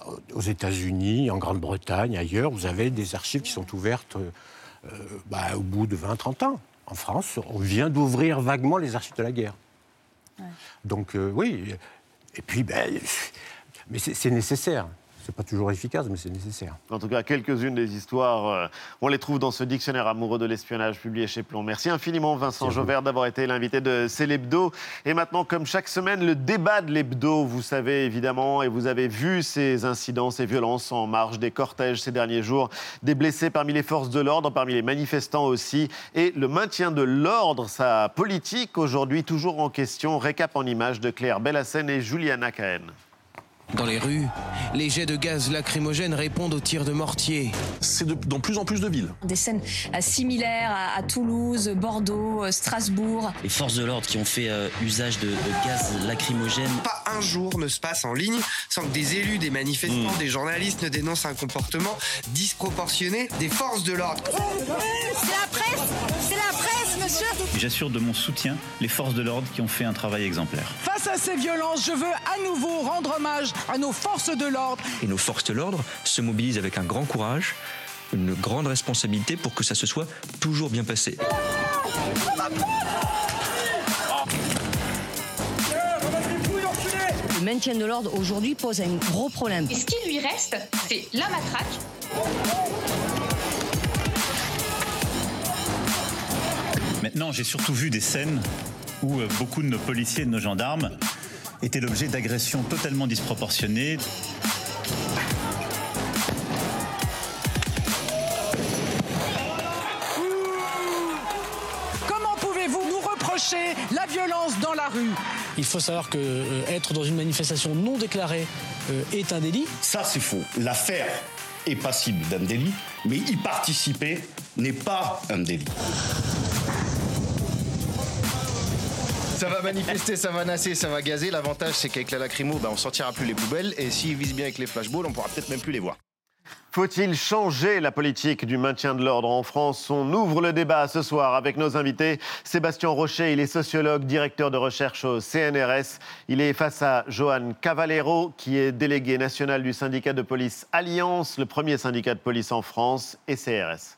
Euh, Aux États-Unis, en Grande-Bretagne, ailleurs, vous avez des archives qui sont ouvertes euh, euh, bah, au bout de 20-30 ans. En France, on vient d'ouvrir vaguement les archives de la guerre. Donc euh, oui, et puis, ben, mais c'est nécessaire. C'est pas toujours efficace, mais c'est nécessaire. En tout cas, quelques-unes des histoires, euh, on les trouve dans ce dictionnaire amoureux de l'espionnage publié chez Plomb. Merci infiniment, Vincent Jauvert, d'avoir été l'invité de C'est l'Hebdo. Et maintenant, comme chaque semaine, le débat de l'Hebdo, vous savez évidemment, et vous avez vu ces incidents, ces violences en marge des cortèges ces derniers jours, des blessés parmi les forces de l'ordre, parmi les manifestants aussi, et le maintien de l'ordre, sa politique aujourd'hui toujours en question. Récap en images de Claire Bellassène et Juliana Cahen. Dans les rues, les jets de gaz lacrymogènes répondent aux tirs de mortier. C'est dans plus en plus de villes. Des scènes euh, similaires à, à Toulouse, Bordeaux, euh, Strasbourg. Les forces de l'ordre qui ont fait euh, usage de, de gaz lacrymogène. Pas un jour ne se passe en ligne sans que des élus, des manifestants, des journalistes ne dénoncent un comportement disproportionné des forces de l'ordre. C'est la presse C'est la presse, monsieur J'assure de mon soutien les forces de l'ordre qui ont fait un travail exemplaire. Face à ces violences, je veux à nouveau rendre hommage à nos forces de l'ordre. Et nos forces de l'ordre se mobilisent avec un grand courage, une grande responsabilité pour que ça se soit toujours bien passé. Le maintien de l'ordre aujourd'hui pose un gros problème. Et ce qui lui reste, c'est la matraque. Maintenant, j'ai surtout vu des scènes où euh, beaucoup de nos policiers et de nos gendarmes étaient l'objet d'agressions totalement disproportionnées. Comment pouvez-vous nous reprocher la violence dans la rue? Il faut savoir que euh, être dans une manifestation non déclarée euh, est un délit. Ça, c'est faux. L'affaire est passible d'un délit, mais y participer n'est pas un délit. Ça va manifester, ça va nasser, ça va gazer. L'avantage, c'est qu'avec la lacrymo, bah, on sortira plus les poubelles. Et s'ils visent bien avec les flashballs, on pourra peut-être même plus les voir. Faut-il changer la politique du maintien de l'ordre en France? On ouvre le débat ce soir avec nos invités. Sébastien Rocher, il est sociologue, directeur de recherche au CNRS. Il est face à Johan Cavallero, qui est délégué national du syndicat de police Alliance, le premier syndicat de police en France, et CRS.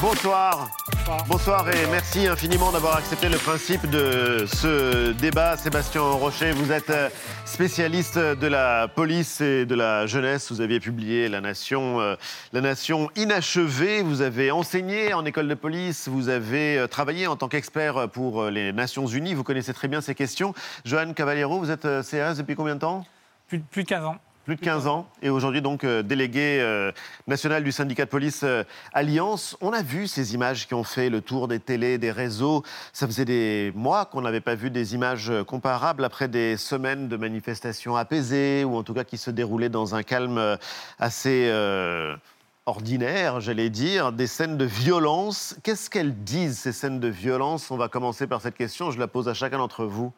Bonsoir. Bonsoir et merci infiniment d'avoir accepté le principe de ce débat. Sébastien Rocher, vous êtes euh, spécialiste de la police et de la jeunesse. Vous aviez publié La Nation, euh, La Nation inachevée. Vous avez enseigné en école de police. Vous avez euh, travaillé en tant qu'expert pour les Nations Unies. Vous connaissez très bien ces questions. Johan Cavallero, vous êtes CRS depuis combien de temps? Plus, plus de 15 ans. Plus de 15 ans et aujourd'hui donc euh, délégué euh, national du syndicat de police euh, Alliance. On a vu ces images qui ont fait le tour des télés, des réseaux. Ça faisait des mois qu'on n'avait pas vu des images comparables après des semaines de manifestations apaisées ou en tout cas qui se déroulaient dans un calme assez ordinaire, j'allais dire, des scènes de violence. Qu'est-ce qu'elles disent ces scènes de violence? On va commencer par cette question. Je la pose à chacun d'entre vous.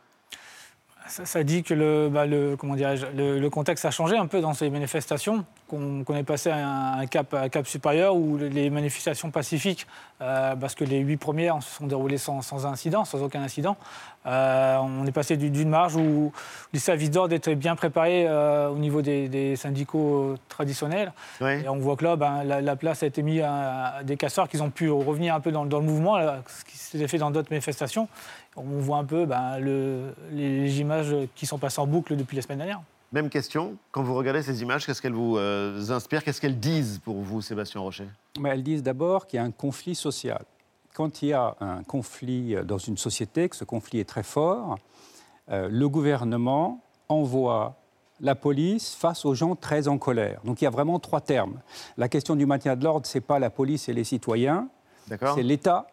Ça, dit que le, bah, le, contexte a changé un peu dans ces manifestations, qu'on est passé à un, cap, supérieur où les manifestations pacifiques, euh, parce que les huit premières se sont déroulées sans incident, sans aucun incident, euh, on est passé du- d'une marge où les services d'ordre étaient bien préparés euh, au niveau des, des syndicaux traditionnels. Et on voit que là, ben, la, la place a été mise à, à des casseurs qui ont pu revenir un peu dans, dans le mouvement, là, ce qui s'était fait dans d'autres manifestations. On voit un peu ben, le- les images qui sont passées en boucle depuis la semaine dernière. Même question, quand vous regardez ces images, qu'est-ce qu'elles vous euh, inspirent Qu'est-ce qu'elles disent pour vous, Sébastien Rocher? Mais elles disent d'abord qu'il y a un conflit social. Quand il y a un conflit dans une société, que ce conflit est très fort, euh, le gouvernement envoie la police face aux gens très en colère. Donc il y a vraiment trois termes. La question du maintien de l'ordre, ce n'est pas la police et les citoyens, c'est l'État,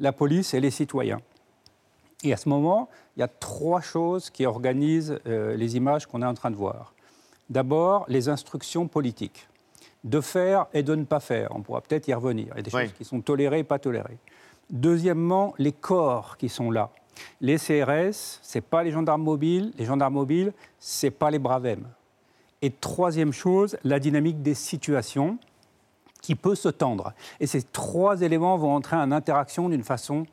la police et les citoyens. Et à ce moment, il y a trois choses qui organisent euh, les images qu'on est en train de voir. D'abord, les instructions politiques. De faire et de ne pas faire. On pourra peut-être y revenir. Il y a des choses qui sont tolérées et pas tolérées. Deuxièmement, les corps qui sont là. Les CRS, ce n'est pas les gendarmes mobiles. Les gendarmes mobiles, ce n'est pas les Bravem. Et troisième chose, la dynamique des situations qui peut se tendre. Et ces trois éléments vont entrer en interaction d'une façon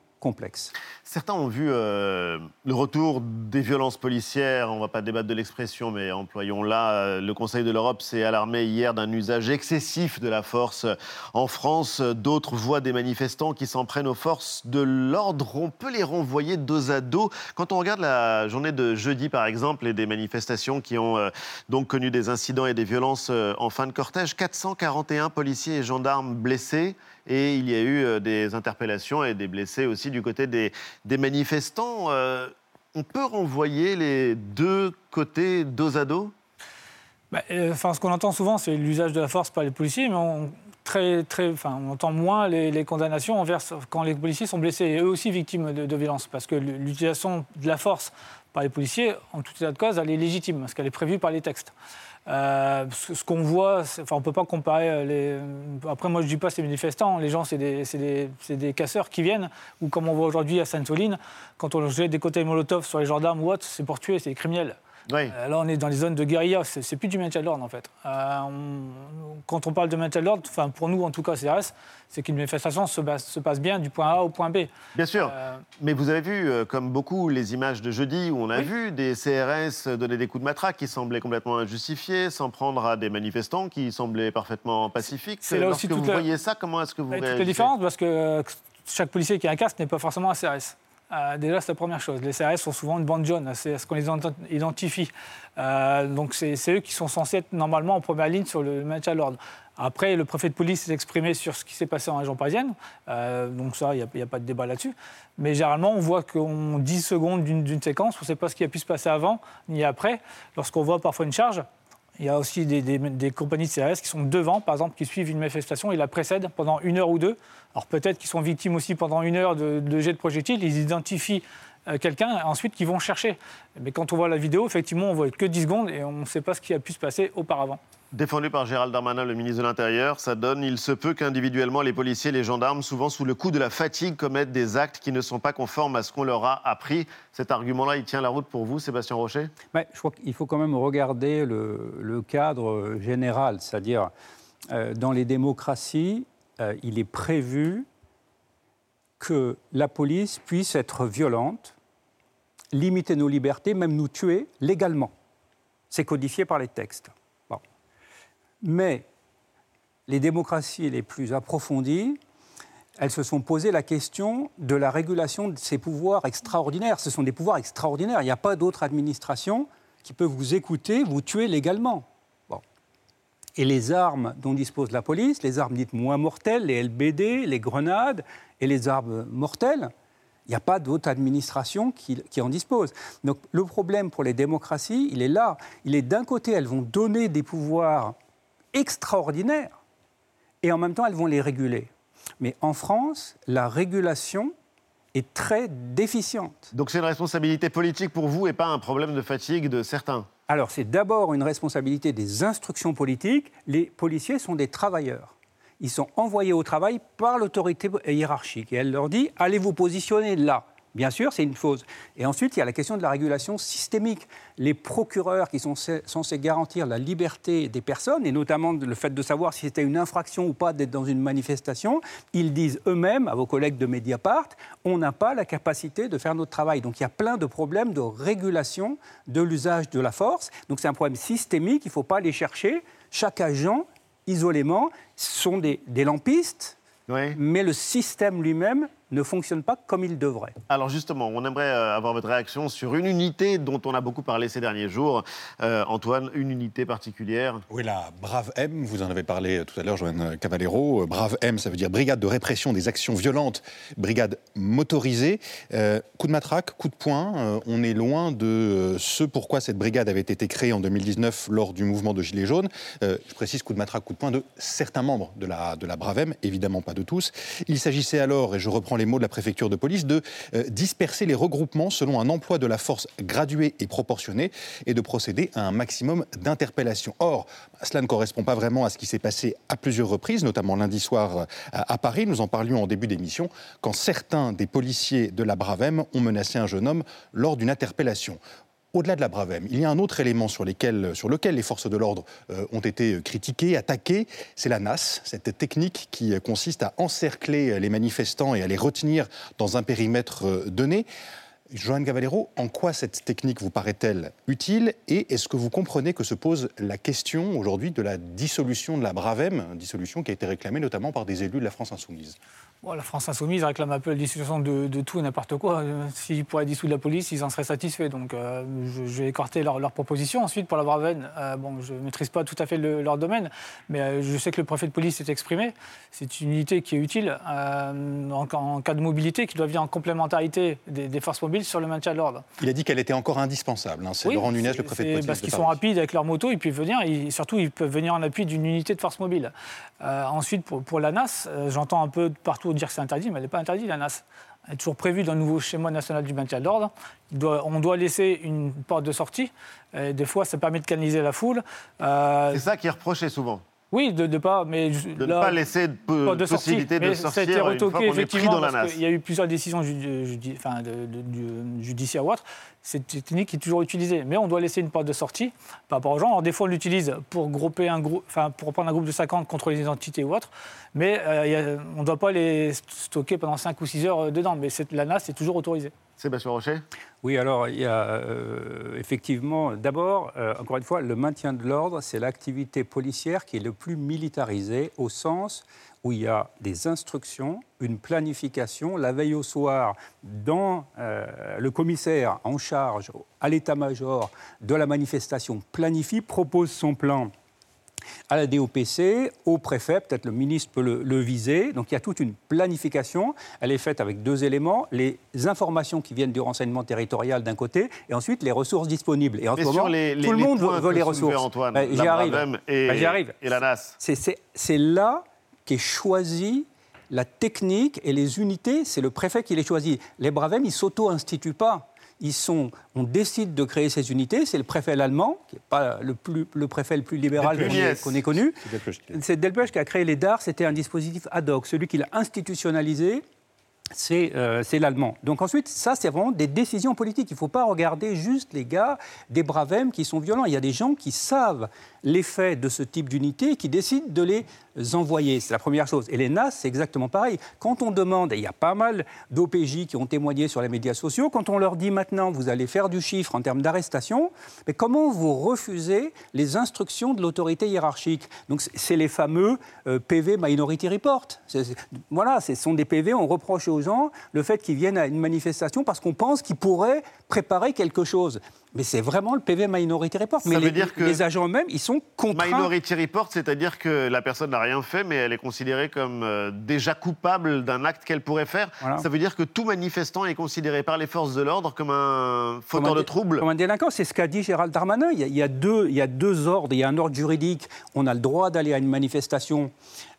Certains ont vu euh, le retour des violences policières, on ne va pas débattre de l'expression, mais employons-la. Euh, le Conseil de l'Europe s'est alarmé hier d'un usage excessif de la force en France. D'autres voient des manifestants qui s'en prennent aux forces de l'ordre. On peut les renvoyer dos à dos. Quand on regarde la journée de jeudi, par exemple, et des manifestations qui ont euh, donc connu des incidents et des violences en fin de cortège, 441 policiers et gendarmes blessés et il y a eu des interpellations et des blessés aussi du côté des, manifestants. Euh, on peut renvoyer les deux côtés dos à dos? Bah, euh, Ce qu'on entend souvent, c'est l'usage de la force par les policiers, mais on entend moins les, condamnations envers quand les policiers sont blessés et eux aussi victimes de, de violences. Parce que l'utilisation de la force par les policiers, en tout état de cause, elle est légitime, parce qu'elle est prévue par les textes. Euh, ce, qu'on voit, enfin, on ne peut pas comparer euh, les. Après, moi, je ne dis pas c'est manifestants, les gens, c'est des, des, des, casseurs qui viennent, ou comme on voit aujourd'hui à Sainte-Soline, quand on jette des côtés Molotov sur les gendarmes ou autres, c'est pour tuer, c'est des criminels. Euh, là, on est dans les zones de guérilla, c'est plus du maintien de l'ordre en fait. Euh, quand on parle de maintien de l'ordre, enfin pour nous en tout cas CRS, c'est qu'une manifestation se, se, passe bien du point A au point B. Bien sûr, euh, mais vous avez vu, comme beaucoup, les images de jeudi où on a vu des CRS donner des coups de matraque qui semblaient complètement injustifiés, s'en prendre à des manifestants qui semblaient parfaitement pacifiques. C'est là aussi vous voyez ça, comment est-ce que vous réagissez Toute la différence, parce que chaque policier qui a un casque n'est pas forcément un CRS. Euh, déjà, c'est la première chose. Les CRS sont souvent une bande jaune, c'est ce qu'on les identifie. Euh, donc, c'est eux qui sont censés être normalement en première ligne sur le maintien de l'ordre. Après, le préfet de police s'est exprimé sur ce qui s'est passé en région parisienne. Euh, donc, ça, il n'y a, pas de débat là-dessus. Mais généralement, on voit qu'en 10 secondes d'une séquence, on ne sait pas ce qui a pu se passer avant ni après. Lorsqu'on voit parfois une charge, il y a aussi des, compagnies de CRS qui sont devant, par exemple, qui suivent une manifestation et la précèdent pendant une heure ou deux. Alors peut-être qu'ils sont victimes aussi pendant une heure de, de jet de projectiles, ils identifient quelqu'un, ensuite qu'ils vont chercher. Mais quand on voit la vidéo, effectivement, on voit que 10 secondes et on ne sait pas ce qui a pu se passer auparavant. Défendu par Gérald Darmanin, le ministre de l'Intérieur, ça donne il se peut qu'individuellement les policiers et les gendarmes, souvent sous le coup de la fatigue, commettent des actes qui ne sont pas conformes à ce qu'on leur a appris. Cet argument-là, il tient la route pour vous, Sébastien Rocher? Je crois qu'il faut quand même regarder le, cadre général, c'est-à-dire euh, dans les démocraties, euh, il est prévu que la police puisse être violente, limiter nos libertés, même nous tuer légalement. C'est codifié par les textes. Mais les démocraties les plus approfondies, elles se sont posées la question de la régulation de ces pouvoirs extraordinaires. Ce sont des pouvoirs extraordinaires. Il n'y a pas d'autre administration qui peut vous écouter, vous tuer légalement. Et les armes dont dispose la police, les armes dites moins mortelles, les LBD, les grenades et les armes mortelles, il n'y a pas d'autre administration qui, qui, en dispose. Donc le problème pour les démocraties, il est là. Il est d'un côté, elles vont donner des pouvoirs extraordinaires et en même temps elles vont les réguler. Mais en France, la régulation est très déficiente. Donc c'est une responsabilité politique pour vous et pas un problème de fatigue de certains? Alors c'est d'abord une responsabilité des instructions politiques. Les policiers sont des travailleurs. Ils sont envoyés au travail par l'autorité hiérarchique et elle leur dit allez vous positionner là? Bien sûr, c'est une chose. Et ensuite, il y a la question de la régulation systémique. Les procureurs qui sont censés garantir la liberté des personnes, et notamment le fait de savoir si c'était une infraction ou pas d'être dans une manifestation, ils disent eux-mêmes, à vos collègues de Mediapart, on n'a pas la capacité de faire notre travail. Donc il y a plein de problèmes de régulation de l'usage de la force. Donc c'est un problème systémique, il ne faut pas aller chercher. Chaque agent, isolément, sont des, lampistes, mais le système lui-même ne fonctionne pas comme il devrait. Alors justement, on aimerait euh, avoir votre réaction sur une unité dont on a beaucoup parlé ces derniers jours. Euh, Antoine, une unité particulière Oui, la Brave M, vous en avez parlé tout à l'heure, Joanne Cavallero. Euh, Brave M, ça veut dire Brigade de répression des actions violentes, brigade motorisée. Euh, coup de matraque, coup de poing, euh, on est loin de euh, ce pourquoi cette brigade avait été créée en 2019 lors du mouvement de Gilets jaunes. Euh, je précise coup de matraque, coup de poing de certains membres de la, de la Brave M, évidemment pas de tous. Il s'agissait alors, et je reprends les mots de la préfecture de police, de euh, disperser les regroupements selon un emploi de la force gradué et proportionné et de procéder à un maximum d'interpellations. Or, cela ne correspond pas vraiment à ce qui s'est passé à plusieurs reprises, notamment lundi soir euh, à Paris. Nous en parlions en début d'émission, quand certains des policiers de la Bravem ont menacé un jeune homme lors d'une interpellation. Au-delà de la Bravem, il y a un autre élément sur, lequel les forces de l'ordre euh, ont été critiquées, attaquées, c'est la NAS, cette technique qui euh, consiste à encercler les manifestants et à les retenir dans un périmètre euh, donné. Joanne Cavallero, en quoi cette technique vous paraît-elle utile et est-ce que vous comprenez que se pose la question aujourd'hui de la dissolution de la Bravem, dissolution qui a été réclamée notamment par des élus de la France insoumise? Bon, la France insoumise réclame un peu la dissolution de, de tout et n'importe quoi. Euh, S'ils pourraient dissoudre la police, ils en seraient satisfaits. Donc euh, je, je vais écarter leur, leur proposition. Ensuite, pour la Bravenne, euh, bon, je ne maîtrise pas tout à fait le- leur domaine, mais euh, je sais que le préfet de police s'est exprimé. C'est une unité qui est utile en, en cas de mobilité, qui doit venir en complémentarité des, des forces mobiles sur le maintien de l'ordre. Il a dit qu'elle était encore indispensable. hein. C'est Oui, Laurent Nunez, le préfet de police. Parce qu'ils sont rapides avec leur moto, ils peuvent venir, et surtout ils peuvent venir en appui d'une unité de force mobile. Ensuite, pour, pour la NAS, j'entends un peu partout dire que c'est interdit, mais elle n'est pas interdite, la NAS. Elle est toujours prévue dans le nouveau schéma national du maintien de l'ordre. On doit laisser une porte de sortie. Des fois, ça permet de canaliser la foule. Euh, C'est ça qui est reproché souvent. Oui, de ne pas, mais De ne pas laisser de de sortie. possibilité de Mais Ça a été sortir retoqué, effectivement, dans la parce NAS. qu'il y a eu plusieurs décisions enfin, de- de- judiciaires ou autres. Cette technique est toujours utilisée. Mais on doit laisser une porte de sortie par rapport aux gens. Alors, des fois, on l'utilise pour grouper un groupe, enfin, pour prendre un groupe de 50 contre les identités ou autres. Mais euh, il a- on ne doit pas les stocker pendant 5 ou 6 heures euh, dedans. Mais la NAS est toujours autorisée. Sébastien Rocher Oui, alors il y a euh, effectivement, d'abord, euh, encore une fois, le maintien de l'ordre, c'est l'activité policière qui est le plus militarisée au sens où il y a des instructions, une planification. La veille au soir, dans euh, le commissaire en charge à l'état-major de la manifestation planifie, propose son plan à la DOPC, au préfet, peut-être le ministre peut le, le viser. Donc il y a toute une planification. Elle est faite avec deux éléments les informations qui viennent du renseignement territorial d'un côté, et ensuite les ressources disponibles. Et en ce moment, les- les- tout le monde veut les ressources. Antoine, Ben, la J'y arrive. Et- Ben, j'y arrive. et la NAS. C'est- là qu'est choisie la technique et les unités. C'est le préfet qui les choisit. Les Bravem, ils s'auto-instituent pas. Ils sont, on décide de créer ces unités. C'est le préfet allemand, qui n'est pas le, plus, le préfet le plus libéral qu'on ait, ait connu. C'est Delpech qui- a créé les DAR. C'était un dispositif ad hoc. Celui qui l'a institutionnalisé, c'est euh, c'est l'allemand. Donc ensuite, ça, c'est vraiment des décisions politiques. Il ne faut pas regarder juste les gars des Bravem qui sont violents. Il y a des gens qui savent l'effet de ce type d'unité et qui décident de les envoyer. C'est la première chose. Et les NAS, c'est exactement pareil. Quand on demande, et il y a pas mal d'OPJ qui ont témoigné sur les médias sociaux, quand on leur dit maintenant, vous allez faire du chiffre en termes d'arrestation, mais comment vous refusez les instructions de l'autorité hiérarchique? Donc c'est- les fameux euh, PV Minority Report. Voilà, ce sont des PV, on reproche aux gens le fait qu'ils viennent à une manifestation parce qu'on pense qu'ils pourraient préparer quelque chose. Mais c'est vraiment le PV Minority Report. Ça mais veut les, dire que- les agents eux-mêmes, ils sont contraints. Minority Report, c'est-à-dire que la personne n'a rien fait, mais elle est considérée comme euh, déjà coupable d'un acte qu'elle pourrait faire. Ça veut dire que tout manifestant est considéré par les forces de l'ordre comme un fauteur Comme un de troubles. Comme un délinquant, c'est ce qu'a dit Gérald Darmanin. Il y, a, il y a deux, il y a deux ordres. Il y a un ordre juridique. On a le droit d'aller à une manifestation.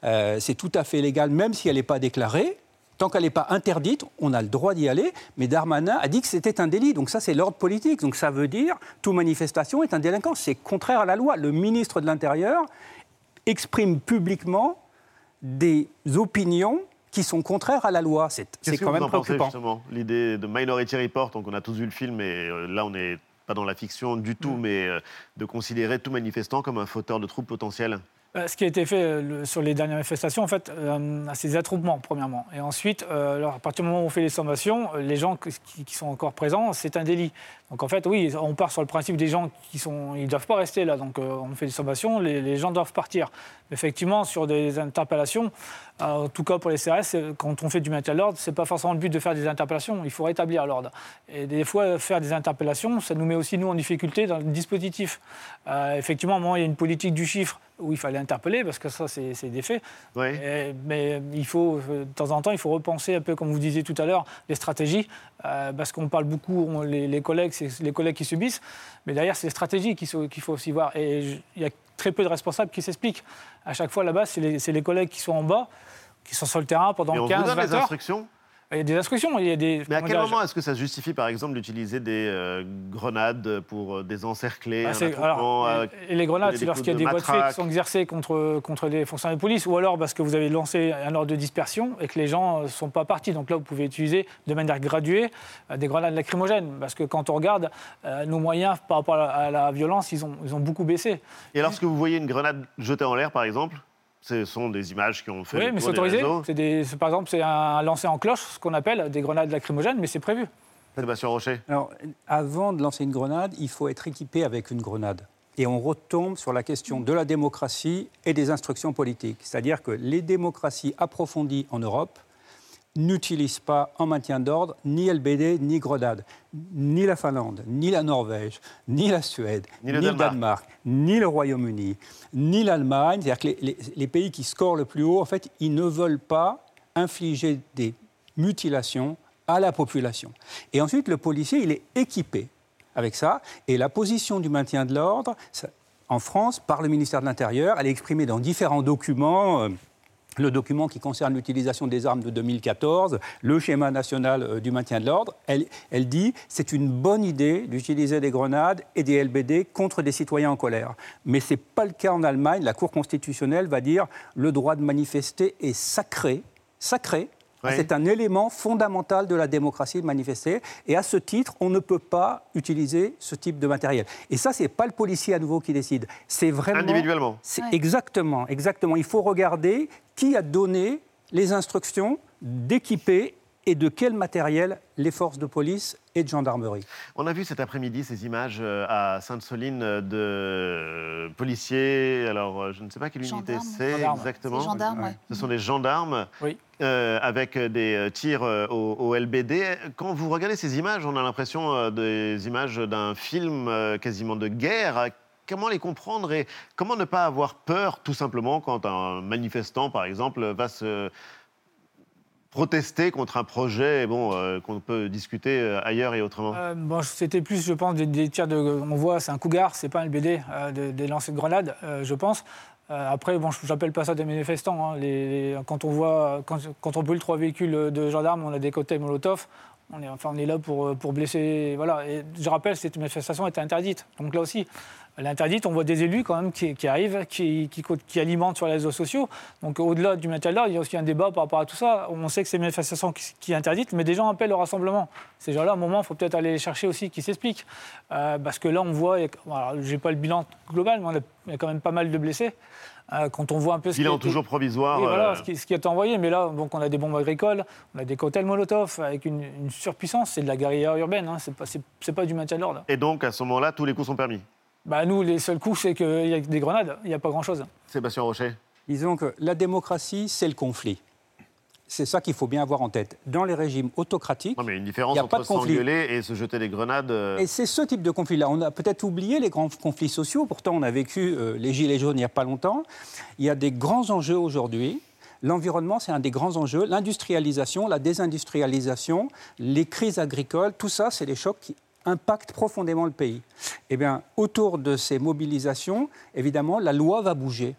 Euh, c'est tout à fait légal, même si elle n'est pas déclarée. Tant qu'elle n'est pas interdite, on a le droit d'y aller. Mais Darmanin a dit que c'était un délit. Donc ça, c'est l'ordre politique. Donc ça veut dire toute manifestation est un délinquant. C'est contraire à la loi. Le ministre de l'Intérieur exprime publiquement des opinions qui sont contraires à la loi. C'est que quand vous même pensez préoccupant. justement L'idée de Minority Report, donc on a tous vu le film, et euh, là on n'est pas dans la fiction du Mm. tout, mais euh, de considérer tout manifestant comme un fauteur de troubles potentiels? Euh, Ce qui a été fait euh, sur les dernières manifestations, en fait, euh, c'est des attroupements, premièrement. Et ensuite, alors, à partir du moment où on fait les sommations, les gens qui, sont encore présents, c'est un délit. Donc en fait, oui, on part sur le principe des gens qui sont, ils doivent pas rester là. Donc on fait des sommations, les, gens doivent partir. Effectivement, sur des interpellations, en tout cas pour les CRS, quand on fait du maintien de l'ordre, c'est pas forcément le but de faire des interpellations. Il faut rétablir l'ordre. Et des fois, faire des interpellations, ça nous met aussi nous en difficulté dans le dispositif. Euh, effectivement, moment, il y a une politique du chiffre où il fallait interpeller parce que ça, c'est des faits. Et- mais il faut, euh, de temps en temps, il faut repenser un peu, comme vous disiez tout à l'heure, les stratégies, euh, parce qu'on parle beaucoup, on- les, les collègues, c'est les collègues qui subissent, mais derrière, c'est les stratégies qu'il faut, aussi voir. Et il y a très peu de responsables qui s'expliquent. À chaque fois, là-bas, c'est les, collègues qui sont en bas, qui sont sur le terrain pendant Et on 15, vous donne 20 les heures. instructions? Il y a des instructions, il y a des... Mais à quel moment est-ce que ça justifie, par exemple, d'utiliser des euh, grenades pour euh, désencercler Ah, un alors, euh, et les grenades, des c'est lorsqu'il y a de des voies de fait qui sont exercées contre, contre des fonctionnaires de police, ou alors parce que vous avez lancé un ordre de dispersion et que les gens ne sont pas partis. Donc là, vous pouvez utiliser de manière graduée euh, des grenades lacrymogènes. Parce que quand on regarde, euh, nos moyens par rapport à la, à la violence, ils ont, ils ont beaucoup baissé. Et lorsque vous voyez une grenade jetée en l'air, par exemple, ce sont des images qui ont fait Oui, le mais c'est autorisé. des- par exemple, c'est un lancer en cloche, ce qu'on appelle des grenades lacrymogènes, mais c'est prévu. Sébastien Rocher. Alors, avant de lancer une grenade, il faut être équipé avec une grenade. Et on retombe sur la question de la démocratie et des instructions politiques. C'est-à-dire que les démocraties approfondies en Europe n'utilisent pas en maintien d'ordre ni LBD ni grenade. Ni la Finlande, ni la Norvège, ni la Suède, Ni le Danemark. Danemark, ni le Royaume-Uni, ni l'Allemagne. C'est-à-dire que les, les- les pays qui scorent le plus haut, en fait, ils ne veulent pas infliger des mutilations à la population. Et ensuite, le policier, il est équipé avec ça. Et la position du maintien de l'ordre, en France, par le ministère de l'Intérieur, elle est exprimée dans différents documents. euh, le document qui concerne l'utilisation des armes de 2014, le schéma national euh, du maintien de l'ordre, elle, elle dit c'est une bonne idée d'utiliser des grenades et des LBD contre des citoyens en colère. Mais ce n'est pas le cas en Allemagne. La Cour constitutionnelle va dire le droit de manifester est sacré, sacré. Oui. C'est un élément fondamental de la démocratie de manifester. Et à ce titre, on ne peut pas utiliser ce type de matériel. Et ça, ce n'est pas le policier à nouveau qui décide. C'est vraiment. Individuellement. C'est exactement, exactement. Il faut regarder qui a donné les instructions d'équiper et de quel matériel les forces de police et de gendarmerie? On a vu cet après-midi ces images euh, à Sainte-Soline euh, de policiers. Alors, euh, je ne sais pas quelle unité c'est Gendarmes. exactement. Gendarmes, ouais. Ce sont des gendarmes Oui. euh, avec des tirs au, au LBD. Quand vous regardez ces images, on a l'impression des images d'un film quasiment de guerre. Comment les comprendre et comment ne pas avoir peur, tout simplement, quand un manifestant, par exemple, va se protester contre un projet bon, euh, qu'on peut discuter euh, ailleurs et autrement? Euh, C'était plus, je pense, des, tirs de. On voit, c'est un cougar, c'est pas un euh, des, lancers de grenades, je pense. Après, bon, je n'appelle pas ça des manifestants. hein. Quand, on voit, quand, brûle trois véhicules de gendarmes, on a des cocktails Molotov. On est, enfin, on est là pour, pour blesser. Voilà. Je rappelle, cette manifestation était interdite. Donc là aussi, elle est interdite. On voit des élus quand même qui, arrivent, qui, alimentent sur les réseaux sociaux. Donc au-delà du l'ordre, il y a aussi un débat par rapport à tout ça. On sait que c'est une manifestation qui, est interdite, mais des gens appellent au rassemblement. Ces gens-là, à un moment, il faut peut-être aller les chercher aussi, qui s'expliquent. Euh, parce que là, on voit, je n'ai pas le bilan global, mais il y a quand même pas mal de blessés. Euh, quand on voit un peu ce qui a été- toujours provisoire, Oui, voilà, euh, ce, qui, ce qui est envoyé. Mais là, donc, on a des bombes agricoles, on a des cocktails Molotov avec une, une surpuissance. C'est de la guérilla urbaine, hein, c'est pas, c'est- c'est pas du maintien de l'ordre. Et donc, à ce moment-là, tous les coups sont permis. Bah, nous, les seuls coups, c'est qu'il y a des grenades, il n'y a pas grand-chose. Sébastien Rocher. Disons que la démocratie, c'est le conflit. C'est ça qu'il faut bien avoir en tête. Dans les régimes autocratiques, il n'y a pas entre de conflit. et se jeter des grenades. euh, Et c'est ce type de conflit-là. On a peut-être oublié les grands conflits sociaux. Pourtant, on a vécu euh, les Gilets jaunes il n'y a pas longtemps. Il y a des grands enjeux aujourd'hui. L'environnement, c'est un des grands enjeux. L'industrialisation, la désindustrialisation, les crises agricoles, tout ça, c'est des chocs qui impactent profondément le pays. Eh bien, autour de ces mobilisations, évidemment, la loi va bouger.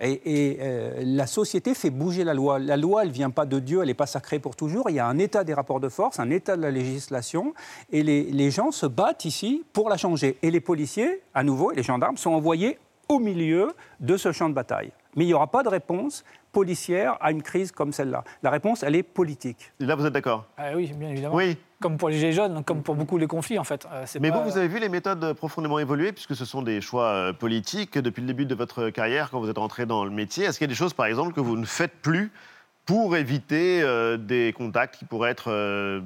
Et, et, euh, la société fait bouger la loi. La loi, elle ne vient pas de Dieu, elle n'est pas sacrée pour toujours. Il y a un état des rapports de force, un état de la législation. Et les, les gens se battent ici pour la changer. Et les policiers, à nouveau, et les gendarmes sont envoyés au milieu de ce champ de bataille. Mais il n'y aura pas de réponse policière à une crise comme celle-là. La réponse, elle est politique. Là, vous êtes d'accord? Ah oui, bien évidemment. Oui. Comme pour les Gilets jaunes, comme pour beaucoup les conflits, en fait. Euh, Mais pas- vous, vous avez vu les méthodes profondément évoluer, puisque ce sont des choix euh, politiques depuis le début de votre carrière, quand vous êtes rentré dans le métier. Est-ce qu'il y a des choses, par exemple, que vous ne faites plus pour éviter euh, des contacts qui pourraient être euh,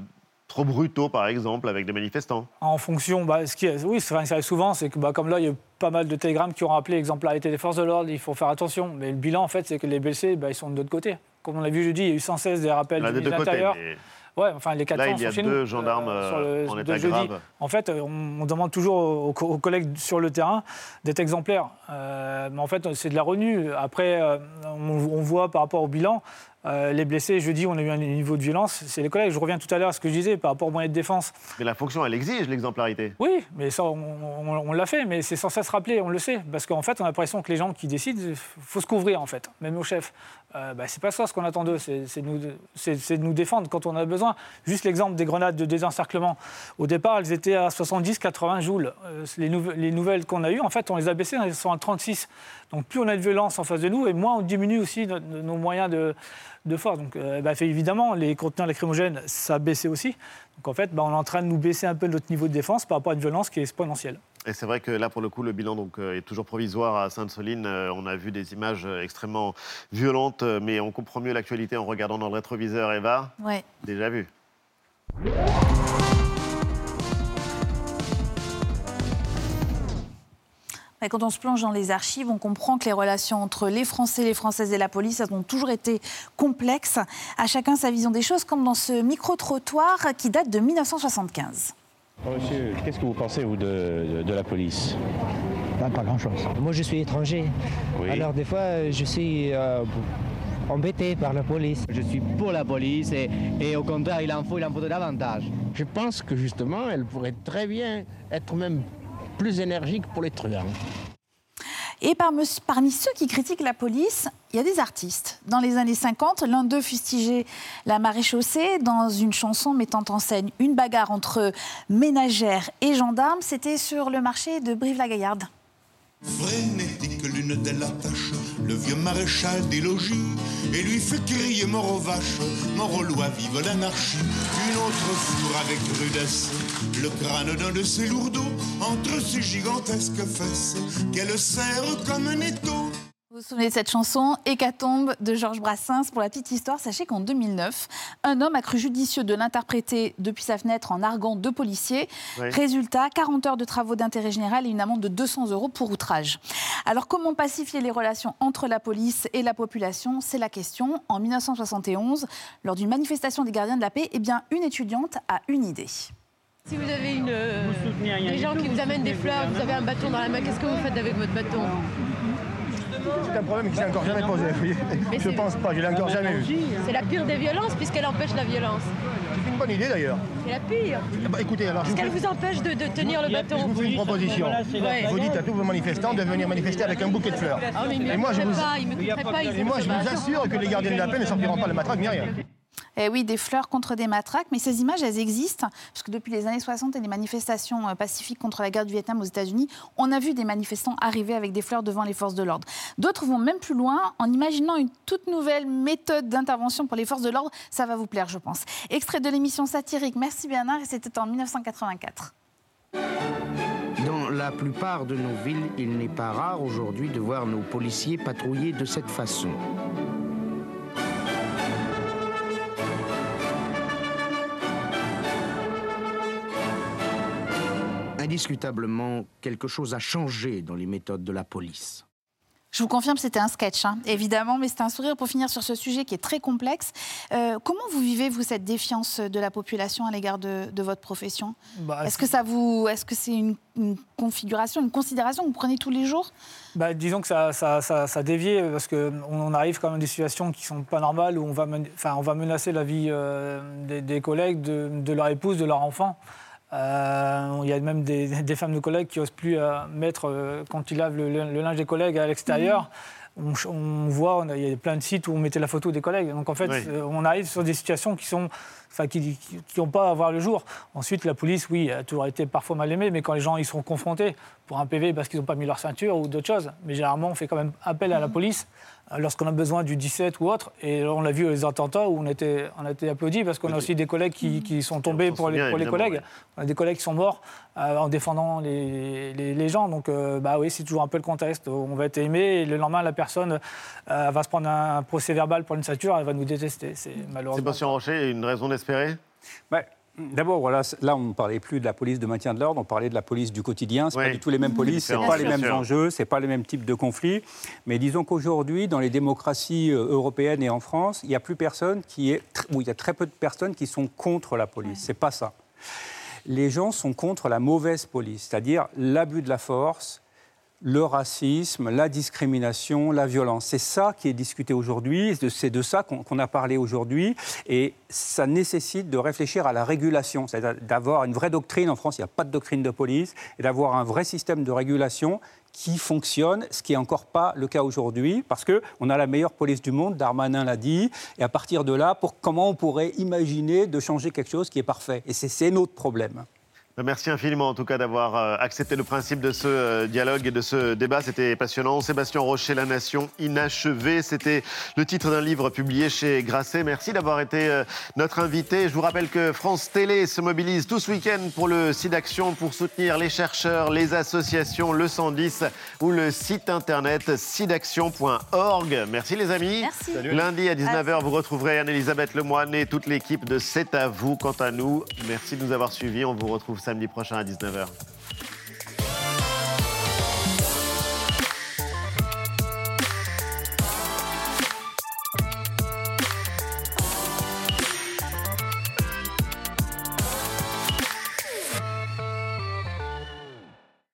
trop brutaux, par exemple, avec des manifestants? En fonction, bah, ce qui est, oui, c'est- ça arrive souvent, c'est que bah, comme là, il y a eu pas mal de télégrammes qui ont rappelé l'exemplarité des forces de l'ordre, il faut faire attention. Mais le bilan, en fait, c'est que les blessés, bah, ils sont de l'autre côté. Comme on l'a vu jeudi, il y a eu sans cesse des rappels du de l'Intérieur. mais- Ouais, enfin, les 400 Là, il y a sont chez deux nous, gendarmes, sur le- euh, en de état jeudi. grave. En fait, euh, on, on demande toujours aux, co- aux collègues sur le terrain d'être exemplaires. Euh, mais en fait, c'est de la retenue. Après, euh, on, on voit par rapport au bilan, euh, les blessés, jeudi, on a eu un niveau de violence. C'est les collègues. Je reviens tout à l'heure à ce que je disais par rapport aux moyens de défense. Mais la fonction, elle exige l'exemplarité. Oui, mais ça, on, on- on l'a fait, mais c'est sans cesse rappelé, on le sait. Parce qu'en fait, on a l'impression que les gens qui décident, il faut se couvrir, en fait, même au chef. Euh, bah, c'est pas ça ce qu'on attend d'eux, c'est de, nous- de nous défendre quand on a besoin. Juste l'exemple des grenades de désencerclement. Au départ, elles étaient à 70-80 joules. Euh, les, les nouvelles qu'on a eues, en fait, on les a baissées, elles sont à 36. Donc plus on a de violence en face de nous, et moins on diminue aussi no- no- nos moyens de, de force. Donc euh, bah, fait, évidemment, les conteneurs lacrymogènes, ça a baissé aussi. Donc en fait, bah, on est en train de nous baisser un peu notre niveau de défense par rapport à une violence qui est exponentielle. Et c'est vrai que là, pour le coup, le bilan donc, euh, est toujours provisoire à Sainte-Soline. Euh, on a vu des images extrêmement violentes, mais on comprend mieux l'actualité en regardant dans le rétroviseur. Eva, Ouais. déjà vu. Quand on se plonge dans les archives, on comprend que les relations entre les Français, les Françaises et la police, elles ont toujours été complexes. À chacun sa vision des choses, comme dans ce micro-trottoir qui date de 1975. Monsieur, qu'est-ce que vous pensez, vous, de, de- de la police? Pas, grand-chose. Moi, je suis étranger. Oui. Alors, des fois, je suis euh, embêté par la police. Je suis pour la police et, et au contraire, il en faut, il en faut davantage. Je pense que justement, elle pourrait très bien être même plus énergique pour les truands. Et parmi, ceux qui critiquent la police, il y a des artistes. Dans les années 50, l'un d'eux fustigeait la maréchaussée dans une chanson mettant en scène une bagarre entre ménagères et gendarmes. C'était sur le marché de Brive-la-Gaillarde. Frénétique lune de la tâche, le vieux maréchal des logis, et lui fait crier mort aux vaches, mort aux lois, vive l'anarchie. Une autre fourre avec rudesse, le crâne d'un de ses lourdeaux, entre ses gigantesques fesses, qu'elle serre comme un étau. Vous vous souvenez de cette chanson Hécatombe de Georges Brassens Pour la petite histoire, sachez qu'en 2009, un homme a cru judicieux de l'interpréter depuis sa fenêtre en arguant deux policiers. Oui. Résultat, 40 heures de travaux d'intérêt général et une amende de 200 euros pour outrage. Alors comment pacifier les relations entre la police et la population? C'est la question. En 1971, lors d'une manifestation des gardiens de la paix, eh bien, une étudiante a une idée. Si vous avez une, euh, des gens qui vous amènent des fleurs, vous avez un bâton dans la main, qu'est-ce que vous faites avec votre bâton? C'est un problème que j'ai encore jamais posé. vous voyez. Mais (laughs) Je pense pas, je l'ai encore jamais vu. C'est la pire des violences puisqu'elle empêche la violence. C'est une bonne idée d'ailleurs. C'est la pire. Eh ben, écoutez, alors je Parce vous, qu'elle vous empêche de, de tenir le bâton. je vous fais une proposition. Ouais. Vous dites à tous vos manifestants de venir manifester avec un bouquet de fleurs. Ah, et moi, je vous, pas, ils m'écouteraient pas, ils et moi, je vous assure que les gardiens de la paix ne sortiront pas le matraque ni rien. Eh oui, des fleurs contre des matraques, mais ces images, elles existent, puisque depuis les années 60 et les manifestations euh, pacifiques contre la guerre du Vietnam aux États-Unis, on a vu des manifestants arriver avec des fleurs devant les forces de l'ordre. D'autres vont même plus loin en imaginant une toute nouvelle méthode d'intervention pour les forces de l'ordre. Ça va vous plaire, je pense. Extrait de l'émission satirique Merci Bernard, et c'était en 1984. Dans la plupart de nos villes, il n'est pas rare aujourd'hui de voir nos policiers patrouiller de cette façon. Indiscutablement, quelque chose a changé dans les méthodes de la police. Je vous confirme, c'était un sketch, hein, évidemment, mais c'était un sourire pour finir sur ce sujet qui est très complexe. Euh, comment vous vivez, vous, cette défiance de la population à l'égard de, de votre profession? Bah, Est-ce que ça vous, est-ce que c'est une, une configuration, une considération que vous prenez tous les jours? Bah, disons que ça, ça, ça, ça dévie parce qu'on on arrive quand même à des situations qui sont pas normales où on va, men- enfin, on va menacer la vie euh, des, des collègues, de, de leur épouse, de leur enfant. Euh, il y a même des, des femmes de collègues qui n'osent plus euh, mettre, euh, quand ils lavent le, le linge des collègues à l'extérieur, on, ch- on voit, on a- il y a plein de sites où on mettait la photo des collègues. Donc en fait, Oui. on arrive sur des situations qui sont, enfin, qui n'ont pas à voir le jour. Ensuite, la police, oui, a toujours été parfois mal aimée, mais quand les gens y sont confrontés pour un PV parce qu'ils n'ont pas mis leur ceinture ou d'autres choses, mais généralement, on fait quand même appel à la police. Lorsqu'on a besoin du 17 ou autre. Et on l'a vu aux attentats où on était, on a été applaudis parce qu'on a aussi des collègues qui, qui sont tombés pour les, pour collègues. On a des collègues qui sont morts euh, en défendant les, les- les gens. Donc, euh, bah oui, c'est toujours un peu le contexte. On va être aimé et le lendemain, la personne euh, va se prendre un, procès verbal pour une stature, elle va nous détester. C'est malheureusement. Sébastien Rocher, une raison d'espérer? Bah, D'abord, voilà, là, on ne parlait plus de la police de maintien de l'ordre, on parlait de la police du quotidien. Ce Oui. pas du tout les mêmes polices, ce pas les mêmes sûr. enjeux, ce pas les mêmes types de conflits. Mais disons qu'aujourd'hui, dans les démocraties euh, européennes et en France, il n'y a plus personne qui est, ou il y a très peu de personnes qui sont contre la police. C'est pas ça. Les gens sont contre la mauvaise police, c'est-à-dire l'abus de la force, le racisme, la discrimination, la violence. C'est ça qui est discuté aujourd'hui, c'est de ça qu'on a parlé aujourd'hui, et ça nécessite de réfléchir à la régulation, c'est-à-dire d'avoir une vraie doctrine. En France, il n'y a pas de doctrine de police, et d'avoir un vrai système de régulation qui fonctionne, ce qui n'est encore pas le cas aujourd'hui, parce qu'on a la meilleure police du monde, Darmanin l'a dit, et à partir de là, comment on pourrait imaginer de changer quelque chose qui est parfait? Et c'est notre problème. Merci infiniment en tout cas d'avoir euh, accepté le principe de ce euh, dialogue et de ce débat. C'était passionnant. Sébastien Rocher, La Nation inachevée. C'était le titre d'un livre publié chez Grasset. Merci d'avoir été euh, notre invité. Je vous rappelle que France Télé se mobilise tout ce week-end pour le site Action pour soutenir les chercheurs, les associations, le 110 ou le site internet sidaction.org. Merci les amis. Merci. Lundi à 19h, vous retrouverez Anne-Elisabeth Lemoine et toute l'équipe de C'est à vous. Quant à nous, merci de nous avoir suivis. On vous retrouve samedi prochain à 19h.